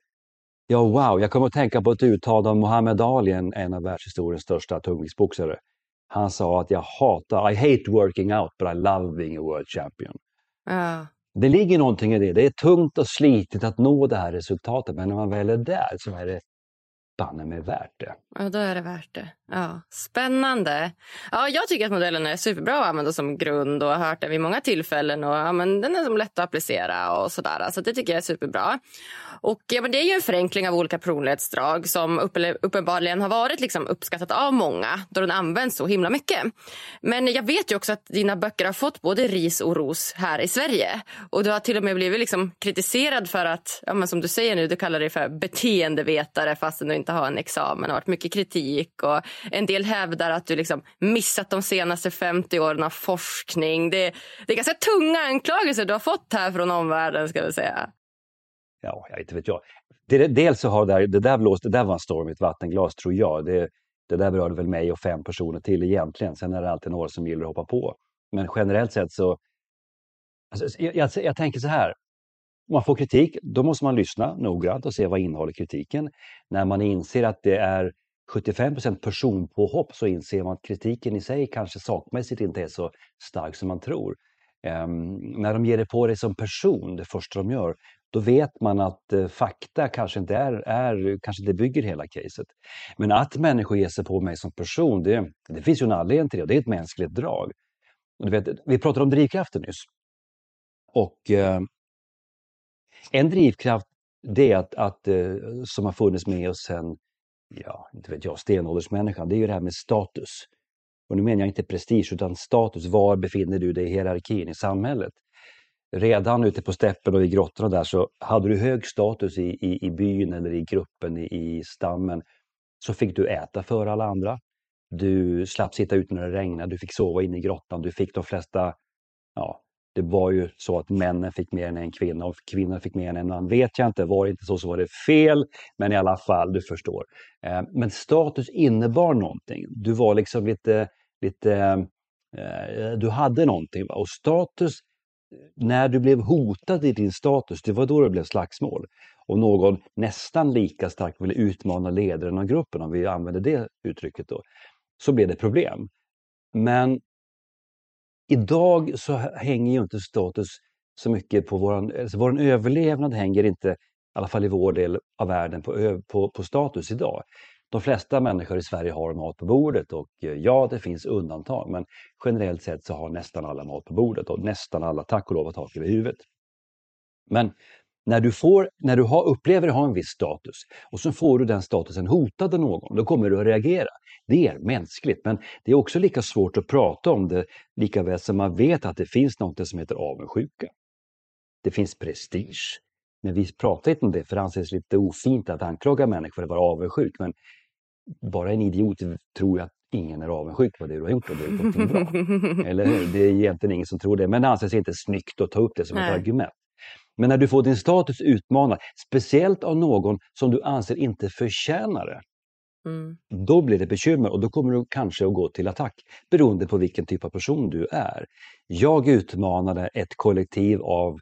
Ja, wow. Jag kommer att tänka på ett uttalande av Muhammad Ali, en, en av världshistoriens största tungviktsboxare. Han sa att jag hatar, I hate working out but I love being a world champion. Uh. Det ligger någonting i det. Det är tungt och slitigt att nå det här resultatet men när man väl är där så är det banne mig värt det. Ja, då är det värt det. Ja, Spännande. Ja, jag tycker att modellen är superbra att använda som grund och har hört den vid många tillfällen. Och, ja, men den är som lätt att applicera och sådär. Så det tycker jag är superbra. Och, ja, men det är ju en förenkling av olika personlighetsdrag som uppenbarligen har varit liksom uppskattat av många då den används så himla mycket. Men jag vet ju också att dina böcker har fått både ris och ros här i Sverige. Och du har till och med blivit liksom kritiserad för att, ja, men som du säger nu, du kallar dig för beteendevetare fastän du inte har en examen. Det har varit mycket kritik och en del hävdar att du liksom missat de senaste 50 åren av forskning. Det, det är ganska tunga anklagelser du har fått här från omvärlden ska vi säga. Ja, jag inte vet jag. Det, dels så har det, det där blåst, det där var en storm i ett vattenglas tror jag. Det, det där berörde väl mig och fem personer till egentligen. Sen är det alltid några som gillar att hoppa på. Men generellt sett så, alltså, jag, jag, jag tänker så här. Om man får kritik, då måste man lyssna noggrant och se vad innehåller kritiken. När man inser att det är 75% personpåhopp så inser man att kritiken i sig kanske sakmässigt inte är så stark som man tror. Um, när de ger det på dig som person, det första de gör, då vet man att uh, fakta kanske inte är, är, kanske inte bygger hela caset. Men att människor ger sig på mig som person, det, det finns ju en anledning till det. Det är ett mänskligt drag. Du vet, vi pratade om drivkrafter nyss. Och uh, en drivkraft, det är att, att uh, som har funnits med oss sedan ja, inte vet jag, stenåldersmänniskan, det är ju det här med status. Och nu menar jag inte prestige utan status. Var befinner du dig i hierarkin i samhället? Redan ute på steppen och i grottorna där så hade du hög status i, i, i byn eller i gruppen, i, i stammen, så fick du äta före alla andra. Du slapp sitta ute när det regnade, du fick sova inne i grottan, du fick de flesta ja, det var ju så att männen fick mer än en kvinna och kvinnor fick mer än en man. Vet jag inte, var det inte så så var det fel. Men i alla fall, du förstår. Eh, men status innebar någonting. Du var liksom lite, lite eh, du hade någonting. Och status, när du blev hotad i din status, det var då det blev slagsmål. Och någon nästan lika starkt ville utmana ledaren av gruppen, om vi använder det uttrycket då, så blev det problem. Men Idag så hänger ju inte status så mycket på våran, alltså våran överlevnad hänger inte, i alla fall i vår del av världen, på, på, på status idag. De flesta människor i Sverige har mat på bordet och eh, ja, det finns undantag, men generellt sett så har nästan alla mat på bordet och nästan alla tack och lov har tak över huvudet. Men när du, får, när du har, upplever att ha en viss status och så får du den statusen hotad av någon, då kommer du att reagera. Det är mänskligt, men det är också lika svårt att prata om det lika väl som man vet att det finns något som heter avundsjuka. Det finns prestige. Men vi pratar inte om det för det anses lite ofint att anklaga människor för att vara avundsjuk. Men bara en idiot tror att ingen är avundsjuk på det du har gjort och det är någonting bra. Eller Det är egentligen ingen som tror det, men det anses inte snyggt att ta upp det som Nej. ett argument. Men när du får din status utmanad, speciellt av någon som du anser inte förtjänar det, mm. då blir det bekymmer och då kommer du kanske att gå till attack beroende på vilken typ av person du är. Jag utmanade ett kollektiv av,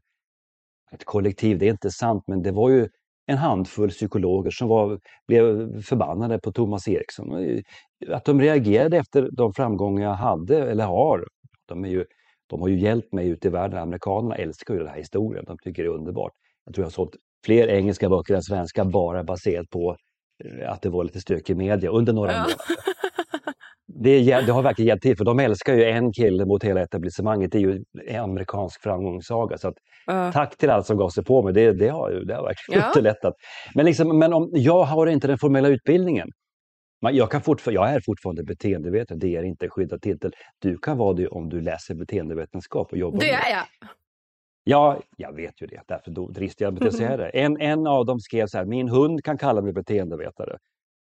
ett kollektiv, det är inte sant, men det var ju en handfull psykologer som var, blev förbannade på Thomas Eriksson. Att de reagerade efter de framgångar jag hade, eller har, de är ju de har ju hjälpt mig ute i världen. Amerikanerna älskar ju den här historien. De tycker det är underbart. Jag tror jag har sålt fler engelska böcker än svenska bara baserat på eh, att det var lite stök i media under några ja. månader. det, det, har verkligen hjälpt till, för de älskar ju en kille mot hela etablissemanget. Det är ju en amerikansk framgångssaga. Så att, uh. Tack till alla som gav sig på mig, det, det, har, det har verkligen ja. underlättat. Men, liksom, men om, jag har inte den formella utbildningen. Jag, kan jag är fortfarande beteendevetare, det är inte en skyddad titel. Du kan vara det om du läser beteendevetenskap och jobbar det är jag. Ja, jag vet ju det, därför dristar jag mig till att säga det. En, en av dem skrev så här, min hund kan kalla mig beteendevetare.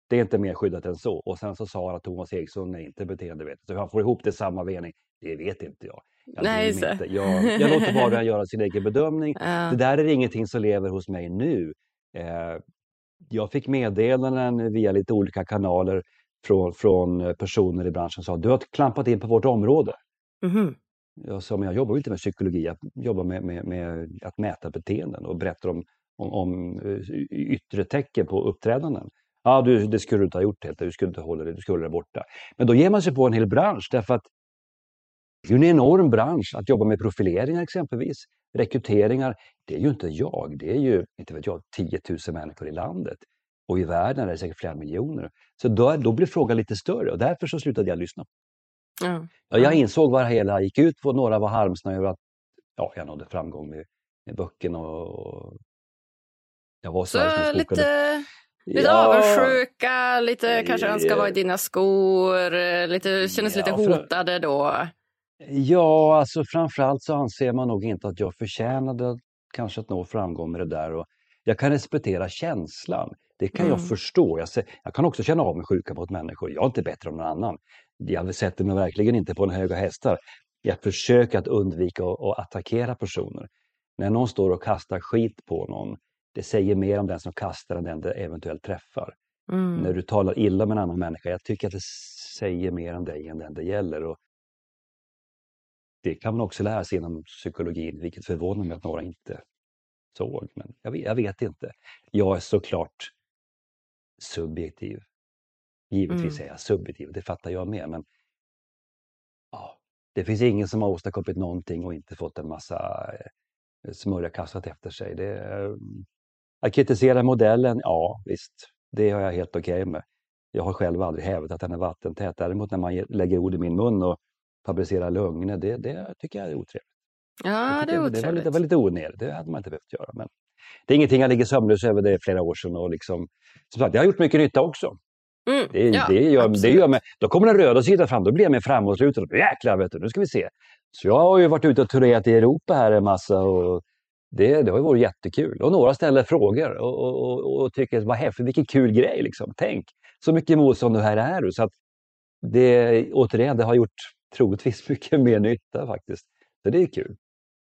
Det är inte mer skyddat än så. Och sen så sa han att Thomas Eriksson är inte beteendevetare. Så han får ihop det i samma mening. Det vet inte jag. Jag, Nej, inte. jag, jag låter var och göra sin egen bedömning. Ja. Det där är ingenting som lever hos mig nu. Eh, jag fick meddelanden via lite olika kanaler från, från personer i branschen som sa du har klampat in på vårt område. Mm. Jag sa, men jag jobbar inte med psykologi, jag jobbar med, med, med att mäta beteenden och berättar om, om, om eh, yttre tecken på uppträdanden. Ja, du, det skulle du inte ha gjort helt, du skulle inte hålla det, du skulle hålla det borta. Men då ger man sig på en hel bransch därför att det är en enorm bransch att jobba med profileringar exempelvis. Rekryteringar, det är ju inte jag, det är ju, inte vet jag, 10 000 människor i landet. Och i världen är det säkert flera miljoner. Så då, då blir frågan lite större och därför så slutade jag lyssna. Ja. Jag insåg vad det hela gick ut på. Några var harmsna över att ja, jag nådde framgång med, med böckerna. Och jag var så lite, lite ja. avundsjuka, lite kanske önskar vara i dina skor, lite, kändes ja, lite hotade då? Ja, alltså framförallt så anser man nog inte att jag förtjänade kanske att nå framgång med det där. Och jag kan respektera känslan. Det kan mm. jag förstå. Jag, jag, kan också känna av mig sjuka mot människor. Jag är inte bättre än någon annan jag sätter mig verkligen inte på en höga hästar. Jag försöker att undvika att attackera personer. När någon står och kastar skit på någon, det säger mer om den som kastar än den det eventuellt träffar. Mm. När du talar illa om en annan människa, jag tycker att det säger mer om dig än den det gäller. Och det kan man också lära sig inom psykologin, vilket förvånar mig att några inte såg. Men jag vet, jag vet inte. Jag är såklart subjektiv. Givetvis mm. är jag subjektiv, det fattar jag med. Men ja, det finns ingen som har åstadkommit någonting och inte fått en massa eh, smörja kastat efter sig. Det, eh, att kritisera modellen, ja visst, det har jag helt okej okay med. Jag har själv aldrig hävdat att den är vattentät. Däremot när man lägger ord i min mun och fabricerar lögner, det, det tycker jag är otrevligt. Ja, det är otrevligt. Det var lite, var lite onödigt, det hade man inte behövt göra. Men det är ingenting jag ligger sömnlös över, det är flera år sedan. Och liksom, som sagt, jag har gjort mycket nytta också. Mm, det, ja, det, gör, det gör mig, då kommer den röda sidan fram, då blir jag mer framåtlutad. Jäklar, vet du, nu ska vi se. Så jag har ju varit ute och turnerat i Europa här en massa och det, det har ju varit jättekul. Och några ställer frågor och, och, och, och tycker vad häftigt, vilken kul grej liksom. Tänk, så mycket motstånd och här är du. Så att det, återigen, det har gjort troligtvis mycket mer nytta faktiskt. Så det är kul.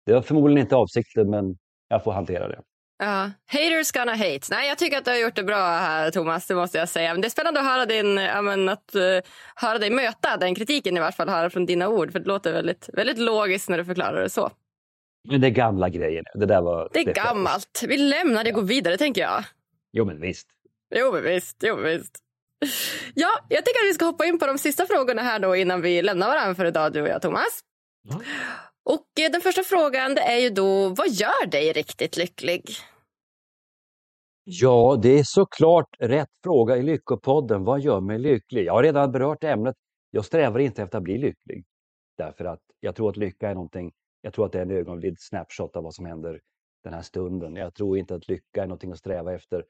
Det var förmodligen inte avsikten, men jag får hantera det. Ja, haters gonna hate. Nej, jag tycker att du har gjort det bra här, Thomas. Det måste jag säga. Men det är spännande att höra, din, men, att, uh, höra dig möta den kritiken, i varje fall höra från dina ord. För det låter väldigt, väldigt logiskt när du förklarar det så. Men det är gamla grejer. Det, där var, det är det gammalt. Vi lämnar det och går vidare, tänker jag. Jo, men visst. Jo, men visst. Jo, men visst. Ja, jag tycker att vi ska hoppa in på de sista frågorna här då innan vi lämnar varandra för idag, du och jag, Thomas. Ja. Och eh, den första frågan är ju då, vad gör dig riktigt lycklig? Ja, det är såklart rätt fråga i Lyckopodden. Vad gör mig lycklig? Jag har redan berört ämnet. Jag strävar inte efter att bli lycklig. Därför att jag tror att lycka är någonting, jag tror att det är en ögonblick snapshot av vad som händer den här stunden. Jag tror inte att lycka är någonting att sträva efter.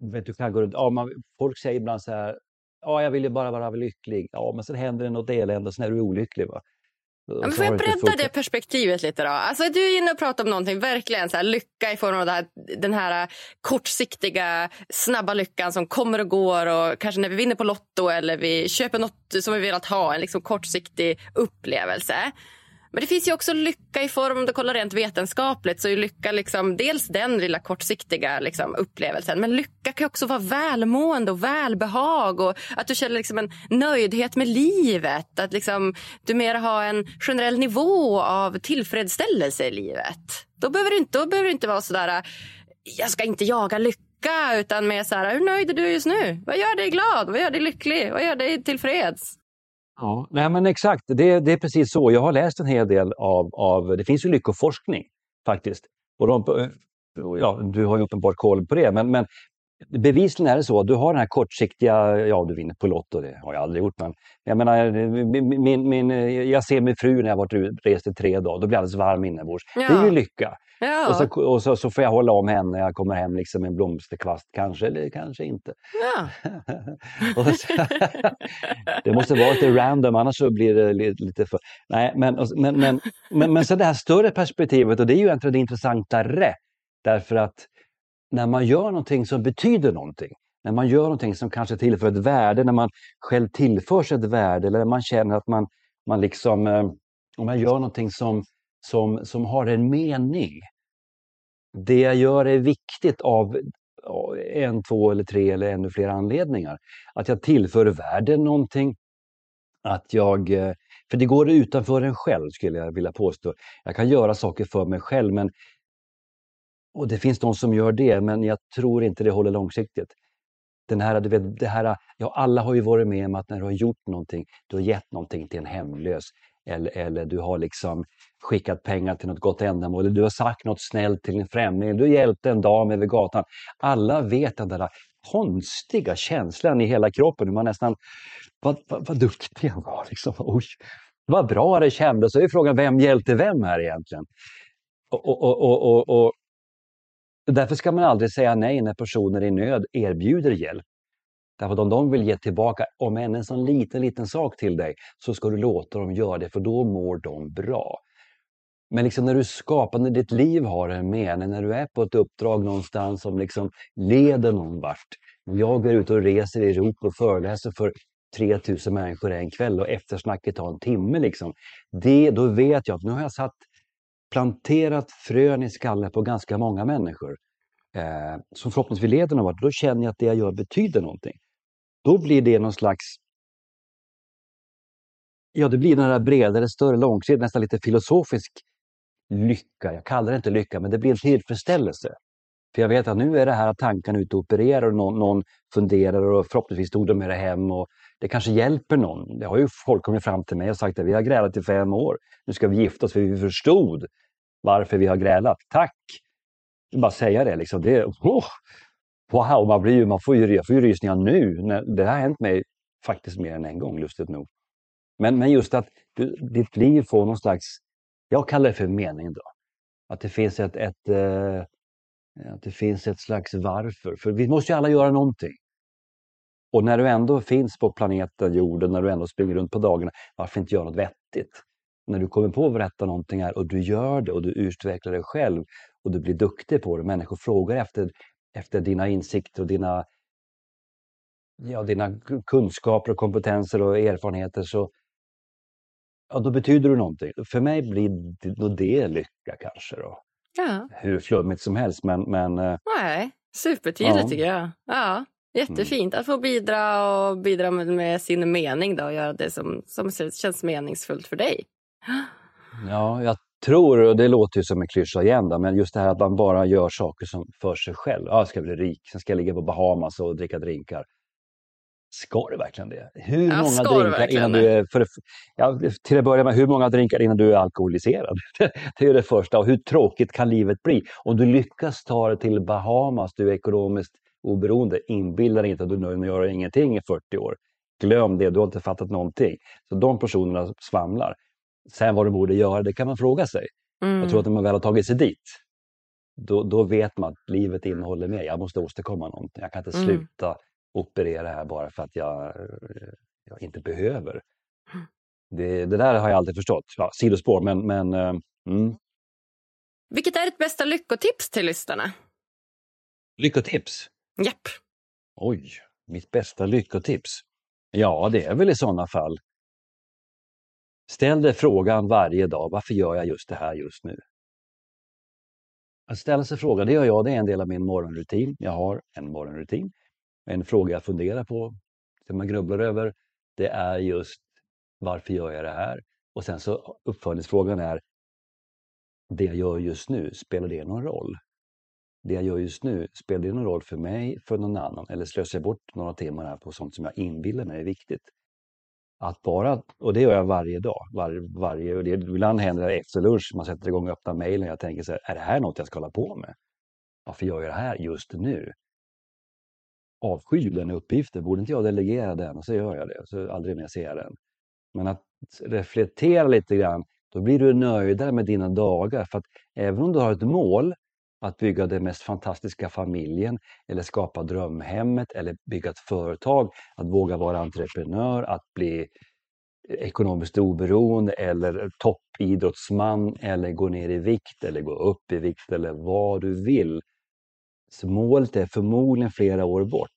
Vet, du kan gå ja, man, folk säger ibland så här, ja, jag vill ju bara vara lycklig. Ja, men sen händer det något elände och sen är du olycklig. Va? Men får jag bredda det perspektivet lite då? Alltså, du är inne och pratar om någonting, verkligen så här, lycka i form av här, den här kortsiktiga, snabba lyckan som kommer och går och kanske när vi vinner på Lotto eller vi köper något som vi velat ha, en liksom kortsiktig upplevelse. Men det finns ju också lycka i form, om du kollar rent vetenskapligt, så är lycka liksom dels den lilla kortsiktiga liksom, upplevelsen. Men lycka kan också vara välmående och välbehag och att du känner liksom en nöjdhet med livet. Att liksom, du mer har en generell nivå av tillfredsställelse i livet. Då behöver du inte, då behöver du inte vara sådär, jag ska inte jaga lycka, utan mer så här, hur nöjd är du just nu? Vad gör dig glad? Vad gör dig lycklig? Vad gör dig tillfreds? Ja, nej men exakt, det, det är precis så. Jag har läst en hel del av, av det finns ju lyckoforskning faktiskt. Och de, eh, ja, du har ju uppenbart koll på det, men, men bevisligen är det så att du har den här kortsiktiga, ja du vinner på Lotto, det har jag aldrig gjort, men jag menar, min, min, jag ser min fru när jag varit rest i tre dagar, då blir jag alldeles varm inombords. Ja. Det är ju lycka. Ja. Och, så, och så, så, får jag hålla om henne när jag kommer hem liksom med en blomsterkvast, kanske eller kanske inte. Ja. så, det måste vara lite random, annars så blir det lite för... Nej, men, men, men, men, men så det här större perspektivet, och det är ju egentligen det intressantare, därför att när man gör någonting som betyder någonting, när man gör någonting som kanske tillför ett värde, när man själv tillförs ett värde eller när man känner att man, man liksom, eh, om man gör någonting som, som, som har en mening. Det jag gör är viktigt av en, två eller tre eller ännu fler anledningar. Att jag tillför världen någonting, att jag eh, för det går utanför en själv skulle jag vilja påstå. Jag kan göra saker för mig själv men och det finns de som gör det, men jag tror inte det håller långsiktigt. Den här, du vet, det här, ja, alla har ju varit med om att när du har gjort någonting, du har gett någonting till en hemlös eller, eller du har liksom skickat pengar till något gott ändamål, eller du har sagt något snällt till en främling, du hjälpte en dam över gatan. Alla vet den där konstiga känslan i hela kroppen, hur man nästan, vad, vad, vad duktig han var, liksom. Oj, vad bra det kändes. Så är frågan, vem hjälpte vem här egentligen? Och, och, och, och, och Därför ska man aldrig säga nej när personer i nöd erbjuder hjälp. Därför att om de vill ge tillbaka, om än en sån liten, liten sak till dig, så ska du låta dem göra det, för då mår de bra. Men liksom när du skapar, när ditt liv har en mening, när du är på ett uppdrag någonstans som liksom leder någon vart. Jag är ute och reser i Europa och föreläser för 3000 människor en kväll och eftersnacket tar en timme. Liksom. Det, då vet jag att nu har jag satt planterat frön i skallen på ganska många människor eh, som förhoppningsvis leder någon vart. Då känner jag att det jag gör betyder någonting. Då blir det någon slags Ja, det blir den där bredare, större, långsiktigt, nästan lite filosofisk lycka. Jag kallar det inte lycka, men det blir en tillfredsställelse. För jag vet att nu är det här att tankarna ute och opererar och någon, någon funderar och förhoppningsvis tog de med det hem och det kanske hjälper någon. Det har ju folk kommit fram till mig och sagt att vi har grälat i fem år. Nu ska vi gifta oss för vi förstod varför vi har grälat. Tack! Bara säga det liksom. Det, oh, wow, man, blir, man får ju, jag får ju rysningar nu. Det har hänt mig faktiskt mer än en gång, lustigt nog. Men, men just att du, ditt liv får någon slags, jag kallar det för mening då. Att det finns ett, ett, eh, att det finns ett slags varför. För vi måste ju alla göra någonting. Och när du ändå finns på planeten jorden, när du ändå springer runt på dagarna, varför inte göra något vettigt? När du kommer på att berätta någonting här och du gör det och du utvecklar dig själv och du blir duktig på det. Människor frågar efter, efter dina insikter och dina, ja, dina kunskaper och kompetenser och erfarenheter. Så, ja, då betyder du någonting. För mig blir det, det lycka kanske. Då. Ja. Hur flummigt som helst men... men eh, Nej, supertydligt ja. tycker jag. Ja. Jättefint att få bidra och bidra med, med, sin mening då och göra det som, som känns meningsfullt för dig. Ja, jag tror, och det låter ju som en klyscha igen, då, men just det här att man bara gör saker som för sig själv. Ja, jag ska bli rik, sen ska jag ligga på Bahamas och dricka drinkar. Ska du verkligen det? Hur ja, många drinkar innan du är... För, ja, till att börja med, hur många drinkar innan du är alkoholiserad? det är det första. Och hur tråkigt kan livet bli? Om du lyckas ta dig till Bahamas, du är ekonomiskt oberoende. Inbilla dig inte att du nu gör ingenting i 40 år. Glöm det, du har inte fattat någonting. Så de personerna svamlar. Sen vad de borde göra, det kan man fråga sig. Mm. Jag tror att när man väl har tagit sig dit, då, då vet man att livet innehåller mer. Jag måste åstadkomma någonting. Jag kan inte mm. sluta operera här bara för att jag, jag inte behöver. Det, det, där har jag aldrig förstått. Ja, sidospår, men... men uh, mm. Vilket är ditt bästa lyckotips till lyssnarna? Lyckotips? Japp. Oj, mitt bästa lyckotips? Ja, det är väl i sådana fall. Ställ dig frågan varje dag, varför gör jag just det här just nu? Att ställa sig frågan, det gör jag, det är en del av min morgonrutin. Jag har en morgonrutin. En fråga jag funderar på, som jag grubblar över, det är just varför gör jag det här? Och sen så uppföljningsfrågan är, det jag gör just nu, spelar det någon roll? det jag gör just nu, spelar det någon roll för mig, för någon annan? Eller slösar jag bort några timmar här på sånt som jag inbillar mig är viktigt? Att bara, och det gör jag varje dag, var, varje, och det, ibland händer det efter lunch, man sätter igång och öppnar mejlen jag tänker så här, är det här något jag ska hålla på med? Varför gör jag det här just nu? Avskyr den uppgiften. Borde inte jag delegera den? Och så gör jag det. Så aldrig mer ser jag den. Men att reflektera lite grann, då blir du nöjdare med dina dagar. För att även om du har ett mål att bygga den mest fantastiska familjen eller skapa drömhemmet eller bygga ett företag, att våga vara entreprenör, att bli ekonomiskt oberoende eller toppidrottsman eller gå ner i vikt eller gå upp i vikt eller vad du vill. Så målet är förmodligen flera år bort.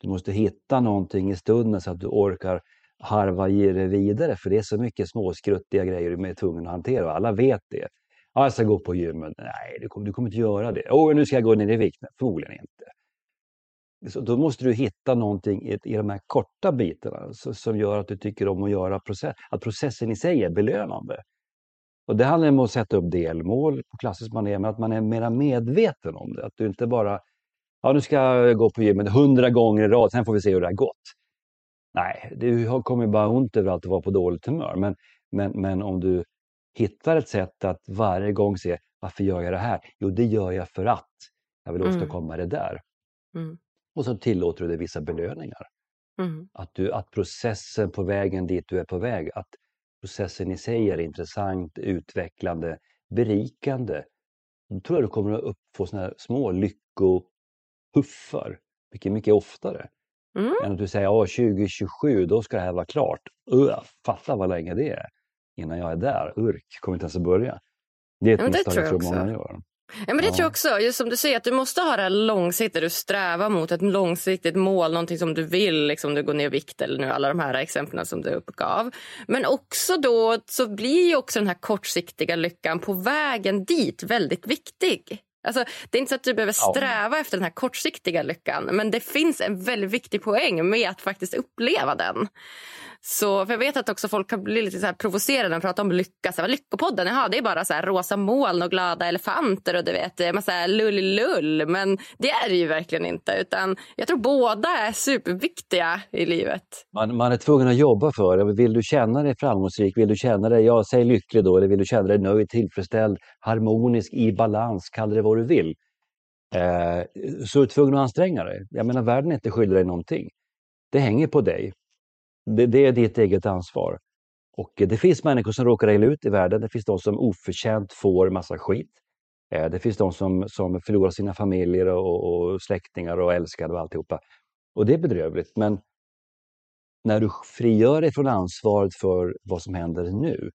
Du måste hitta någonting i stunden så att du orkar harva i det vidare för det är så mycket småskruttiga grejer du är tvungen att hantera och alla vet det. Ja, jag ska gå på gymmet. Nej, du kommer, du kommer inte göra det. Åh, nu ska jag gå ner i vikt. Förmodligen inte. Så då måste du hitta någonting i, i de här korta bitarna så, som gör att du tycker om att göra process, att processen i sig är belönande. Och det handlar om att sätta upp delmål på klassiskt manér, men att man är mera medveten om det. Att du inte bara, ja nu ska jag gå på gymmet hundra gånger i rad, sen får vi se hur det har gått. Nej, du kommer bara ont överallt att vara på dåligt humör. Men, men, men om du hittar ett sätt att varje gång se, varför gör jag det här? Jo, det gör jag för att jag vill mm. åstadkomma det där. Mm. Och så tillåter du dig vissa belöningar. Mm. Att, du, att processen på vägen dit du är på väg, att processen i sig är intressant, utvecklande, berikande. Då tror jag du kommer att få såna här små lyckohuffar mycket, mycket oftare. Mm. Än att du säger att 2027, då ska det här vara klart. Uh, fatta vad länge det är innan jag är där. Urk, kommer inte ens att börja. Det är ett ja, misstag jag tror många gör. Ja, men det ja. tror jag också. Just som du säger, att du måste ha det här långsiktiga. Du strävar mot ett långsiktigt mål, någonting som du vill. Liksom du går ner i vikt eller nu alla de här exemplen som du uppgav. Men också då så blir ju också den här kortsiktiga lyckan på vägen dit väldigt viktig. Alltså, det är inte så att du behöver sträva ja. efter den här kortsiktiga lyckan men det finns en väldigt viktig poäng med att faktiskt uppleva den. Så, för jag vet att också folk kan bli lite så här provocerade när de pratar om lycka. Så här, lyckopodden, jaha, det är bara så här rosa moln och glada elefanter och du vet, massa lull-lull. Men det är det ju verkligen inte. Utan jag tror båda är superviktiga i livet. Man, man är tvungen att jobba för det. Vill du känna dig framgångsrik, vill du känna dig, ja, säg lycklig då, eller vill du känna dig nöjd, tillfredsställd, harmonisk, i balans, kalla det vad vad du vill. Eh, så är du tvungen att anstränga dig. Jag menar, världen är inte skyldig dig någonting. Det hänger på dig. Det, det, är ditt eget ansvar. Och det finns människor som råkar illa ut i världen. Det finns de som oförtjänt får massa skit. Eh, det finns de som, som förlorar sina familjer och, och släktingar och älskade och alltihopa. Och det är bedrövligt. Men när du frigör dig från ansvaret för vad som händer nu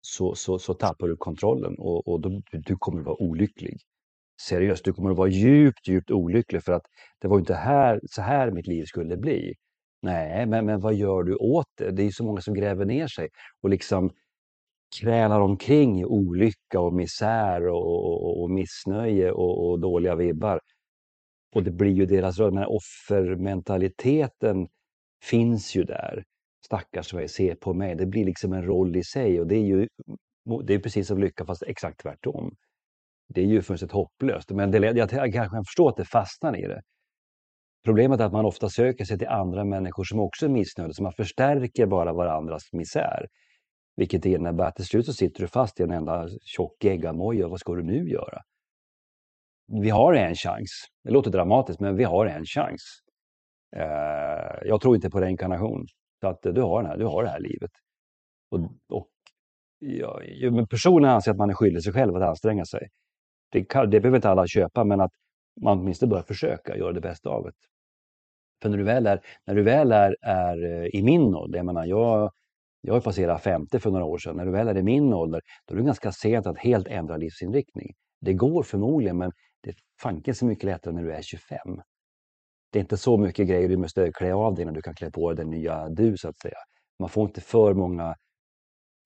så, så, så tappar du kontrollen och, och då, du kommer att vara olycklig. Seriöst, du kommer att vara djupt, djupt olycklig för att det var inte här, så här mitt liv skulle bli. Nej, men, men vad gör du åt det? Det är så många som gräver ner sig och liksom krälar omkring i olycka och misär och, och, och missnöje och, och, dåliga vibbar. Och det blir ju deras roll. Men offermentaliteten finns ju där. Stackars mig, se på mig. Det blir liksom en roll i sig och det är ju det är precis som lycka fast exakt tvärtom. Det är ju fullständigt hopplöst. Men det, jag, jag kanske förstår att det fastnar i det. Problemet är att man ofta söker sig till andra människor som också är missnöjda, så man förstärker bara varandras misär. Vilket innebär att till slut så sitter du fast i en enda tjock geggamoja. Vad ska du nu göra? Vi har en chans. Det låter dramatiskt, men vi har en chans. Eh, jag tror inte på reinkarnation. Så att du har, den här, du har det här livet. Och, och ja, men personen anser att man är skyldig sig själv att anstränga sig. Det, kan, det behöver inte alla köpa, men att man åtminstone bör försöka göra det bästa av det. För när du väl är, när du väl är, är eh, i min ålder, jag menar jag, jag har passerat 50 för några år sedan, när du väl är i min ålder, då är det ganska sent att helt ändra livsinriktning. Det går förmodligen, men det är fanken så mycket lättare när du är 25. Det är inte så mycket grejer du måste klä av dig när du kan klä på dig den nya du, så att säga. Man får inte för många,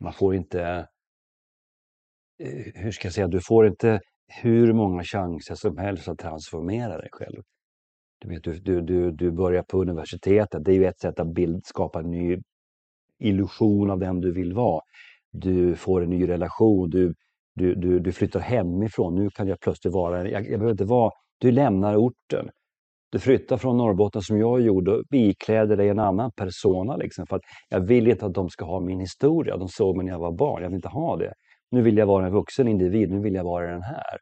man får inte, eh, hur ska jag säga, du får inte hur många chanser som helst att transformera dig själv. Du, vet, du, du, du börjar på universitetet, det är ju ett sätt att bild, skapa en ny illusion av den du vill vara. Du får en ny relation, du, du, du, du flyttar hemifrån. Nu kan jag plötsligt vara, jag, jag behöver inte vara, du lämnar orten. Du flyttar från Norrbotten som jag gjorde och ikläder dig en annan persona. Liksom, för att jag vill inte att de ska ha min historia. De såg mig när jag var barn. Jag vill inte ha det. Nu vill jag vara en vuxen individ. Nu vill jag vara den här.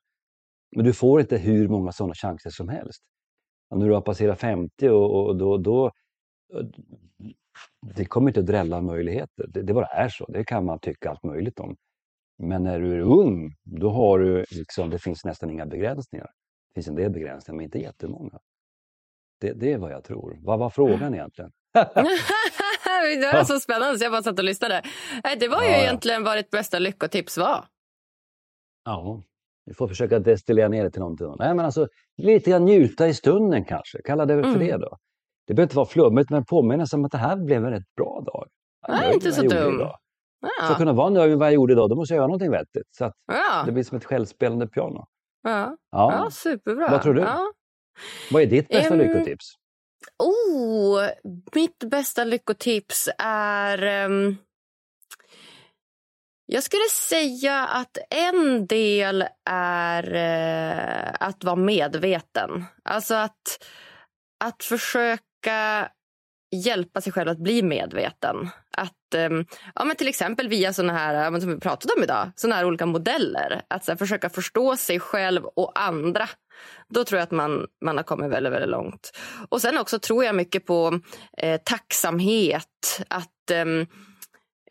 Men du får inte hur många sådana chanser som helst. Och när du har passerat 50 och, och då, då det kommer inte att drälla möjligheter. Det, det bara är så. Det kan man tycka allt möjligt om. Men när du är ung, då har du liksom, det finns nästan inga begränsningar. Det finns en del begränsningar, men inte jättemånga. Det, det är vad jag tror. Vad var frågan egentligen? det var så spännande så jag bara satt och lyssnade. Det var ju ja, egentligen vad ditt bästa lyckotips var. Ja, vi får försöka destillera ner det till någonting. Nej, men alltså, lite grann njuta i stunden kanske. Kalla det väl för mm. det då. Det behöver inte vara flummigt, men påminna sig om att det här blev en rätt bra dag. Nej, inte så dum. Ja. För att kunna vara nöjd med vad jag gjorde idag, då måste jag göra någonting vettigt. Så att ja. det blir som ett självspelande piano. Ja, ja. ja superbra. Vad tror du? Vad är ditt bästa um, lyckotips? Oh, mitt bästa lyckotips är... Um, jag skulle säga att en del är uh, att vara medveten. Alltså att, att försöka hjälpa sig själv att bli medveten. Att, um, ja, men till exempel via såna här, som vi pratade om idag, såna här olika modeller. Att så här, försöka förstå sig själv och andra. Då tror jag att man, man har kommit väldigt, väldigt långt. Och sen också tror jag mycket på eh, tacksamhet. Att um,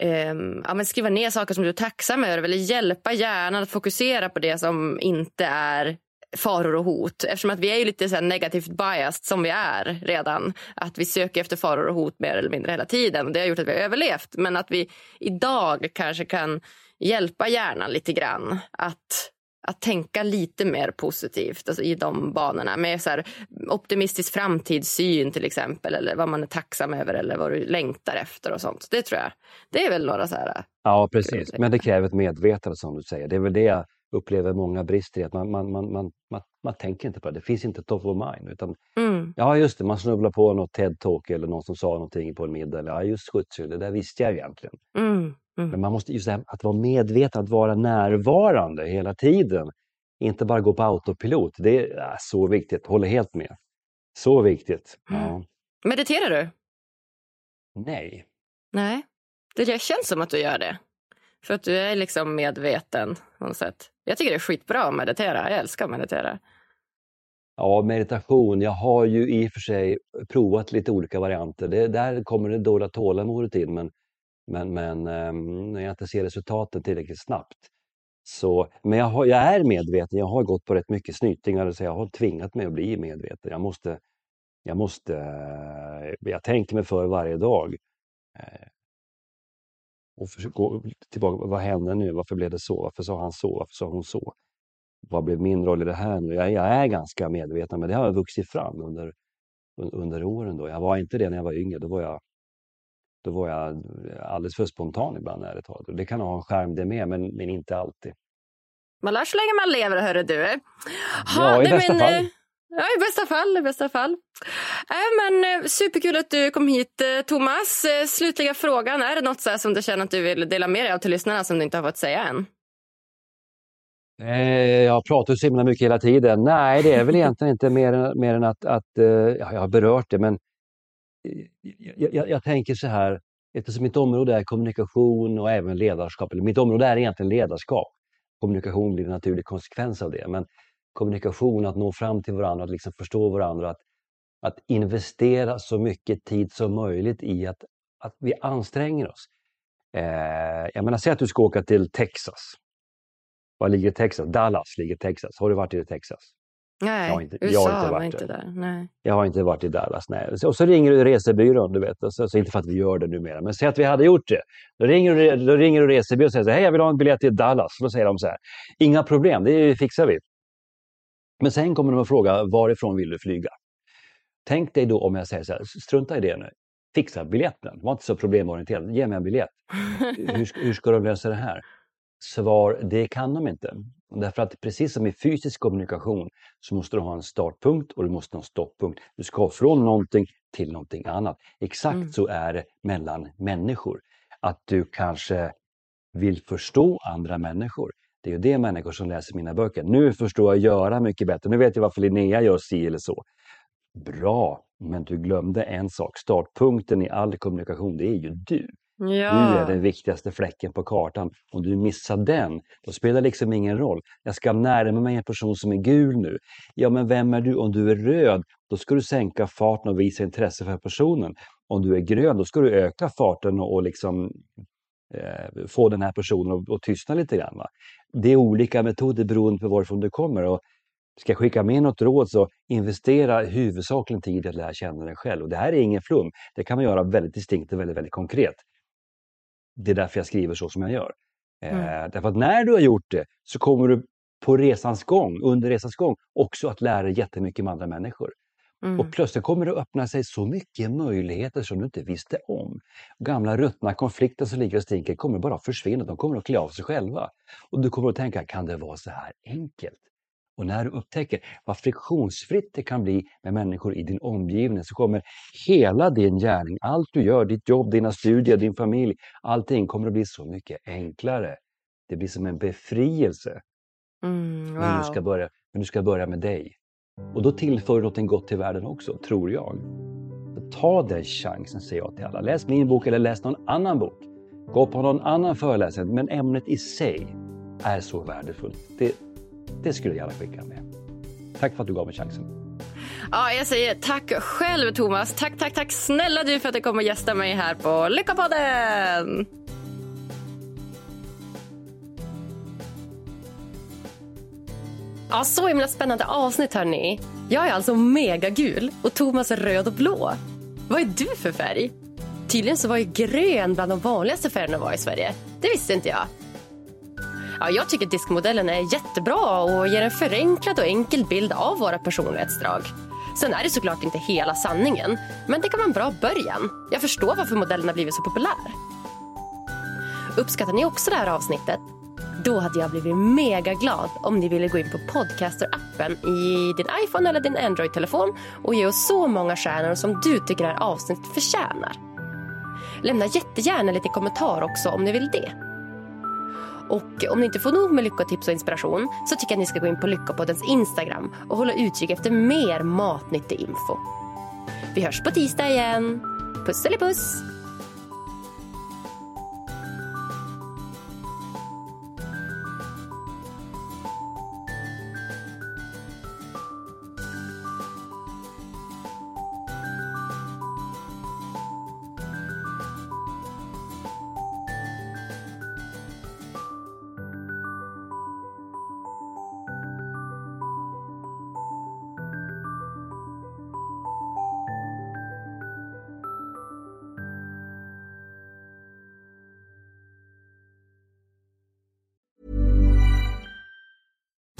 um, ja, men skriva ner saker som du är tacksam över eller hjälpa hjärnan att fokusera på det som inte är faror och hot. Eftersom att vi är ju lite så negativt biased som vi är redan. Att vi söker efter faror och hot mer eller mindre hela tiden. Det har gjort att vi har överlevt. Men att vi idag kanske kan hjälpa hjärnan lite grann att att tänka lite mer positivt alltså i de banorna. Med så optimistisk framtidssyn till exempel. Eller vad man är tacksam över eller vad du längtar efter och sånt. Det tror jag. Det är väl några så här... Ja, precis. Men det kräver ett medvetande som du säger. Det är väl det upplever många brister i. Att man, man, man, man, man, man tänker inte på det. Det finns inte top of mind. Utan, mm. Ja, just det. Man snubblar på något TED-talk eller någon som sa någonting på en middag. Eller, ja, just skjutsar, det där visste jag egentligen. Mm. Mm. Men man måste just här, att vara medveten, att vara närvarande hela tiden. Inte bara gå på autopilot. Det är så viktigt. Håller helt med. Så viktigt. Ja. Mm. Mediterar du? Nej. Nej. Det känns som att du gör det. För att du är liksom medveten på något sätt. Jag tycker det är skitbra att meditera. Jag älskar att meditera. Ja, meditation. Jag har ju i och för sig provat lite olika varianter. Det, där kommer det dåliga tålamodet in. Men men, men um, när jag inte ser resultaten tillräckligt snabbt. Så, men jag, har, jag är medveten, jag har gått på rätt mycket snytingar så jag har tvingat mig att bli medveten. Jag måste, jag måste, uh, jag tänker mig för varje dag. Eh, och gå tillbaka, vad hände nu? Varför blev det så? Varför sa han så? Varför sa hon så? Vad blev min roll i det här nu? Jag, jag är ganska medveten, men det har vuxit fram under, under åren. Då. Jag var inte det när jag var yngre, då var jag då var jag alldeles för spontan ibland ärligt talat. Det kan ha en skärm det med, men, men inte alltid. Man lär så länge man lever, hörru du. Ha, ja, i bästa men, fall. Ja, i bästa fall. I bästa fall. Äh, men, eh, superkul att du kom hit, eh, Thomas. Eh, slutliga frågan. Är det något så som du känner att du vill dela med dig av till lyssnarna som du inte har fått säga än? Jag pratar så himla mycket hela tiden. Nej, det är väl egentligen inte mer, mer än att, att ja, jag har berört det, men jag, jag, jag, tänker så här, eftersom mitt område är kommunikation och även ledarskap, eller mitt område är egentligen ledarskap. Kommunikation blir en naturlig konsekvens av det, men kommunikation, att nå fram till varandra, att liksom förstå varandra, att, att investera så mycket tid som möjligt i att, att vi anstränger oss. Eh, jag menar, säg att du ska åka till Texas. Var ligger Texas? Dallas ligger Texas. Har du varit i Texas? Nej, jag har inte, USA jag har inte varit inte där. Nej. Jag har inte varit i Dallas. Nej. Och så ringer du resebyrån, du vet. Så, så inte för att vi gör det numera, men säg att vi hade gjort det. Då ringer du, då ringer du resebyrån och säger så här, hej jag vill ha en biljett till Dallas. Då säger de så här, inga problem, det fixar vi. Men sen kommer de att fråga, varifrån vill du flyga? Tänk dig då om jag säger så här, strunta i det nu. Fixa biljetten, var inte så problemorienterad, ge mig en biljett. hur, hur ska de lösa det här? Svar, det kan de inte. Därför att precis som i fysisk kommunikation så måste du ha en startpunkt och du måste ha en stopppunkt. Du ska från någonting till någonting annat. Exakt mm. så är det mellan människor. Att du kanske vill förstå andra människor. Det är ju det människor som läser mina böcker. Nu förstår jag göra mycket bättre. Nu vet jag varför Linnea gör si eller så. Bra, men du glömde en sak. Startpunkten i all kommunikation, det är ju du. Du Ja. är den viktigaste fläcken på kartan. Om du missar den, då spelar det liksom ingen roll. Jag ska närma mig en person som är gul nu. Ja, men vem är du? Om du är röd, då ska du sänka farten och visa intresse för personen. Om du är grön, då ska du öka farten och, och liksom eh, få den här personen att, att tystna lite grann. Va? Det är olika metoder beroende på varifrån du kommer. Och ska jag skicka med något råd så investera huvudsakligen tid i att lära känna dig själv. Och det här är ingen flum. Det kan man göra väldigt distinkt och väldigt, väldigt konkret. Det är därför jag skriver så som jag gör. Eh, därför att när du har gjort det så kommer du på resans gång, under resans gång, också att lära dig jättemycket med andra människor. Mm. Och plötsligt kommer det öppna sig så mycket möjligheter som du inte visste om. Gamla ruttna konflikter som ligger och stinker kommer bara att försvinna, de kommer att klä av sig själva. Och du kommer att tänka, kan det vara så här enkelt? Och när du upptäcker vad friktionsfritt det kan bli med människor i din omgivning så kommer hela din gärning, allt du gör, ditt jobb, dina studier, din familj, allting kommer att bli så mycket enklare. Det blir som en befrielse. Mm, Men, du ska wow. börja, men du ska börja med dig. Och då tillför du något gott till världen också, tror jag. Ta den chansen, säger jag till alla. Läs min bok eller läs någon annan bok. Gå på någon annan föreläsning, men ämnet i sig är så värdefullt. Det, det skulle jag gärna skicka med. Tack för att du gav mig chansen. Ja, jag säger tack själv Thomas. Tack, tack, tack snälla du för att du kom och gästade mig här på Lyckopodden. Ja, så himla spännande avsnitt hörni. Jag är alltså megagul och Thomas är röd och blå. Vad är du för färg? Tydligen så var ju grön bland de vanligaste färgerna var i Sverige. Det visste inte jag. Ja, jag tycker diskmodellen är jättebra och ger en förenklad och enkel bild av våra personlighetsdrag. Sen är det såklart inte hela sanningen, men det kan vara en bra början. Jag förstår varför modellen har blivit så populär. Uppskattar ni också det här avsnittet? Då hade jag blivit mega glad om ni ville gå in på Podcaster-appen i din iPhone eller din Android-telefon och ge oss så många stjärnor som du tycker det här avsnittet förtjänar. Lämna jättegärna lite kommentar också om ni vill det. Och om ni inte får nog med lyckotips och inspiration så tycker jag att ni ska gå in på Lyckopoddens Instagram och hålla utkik efter mer matnyttig info. Vi hörs på tisdag igen. Puss eller puss!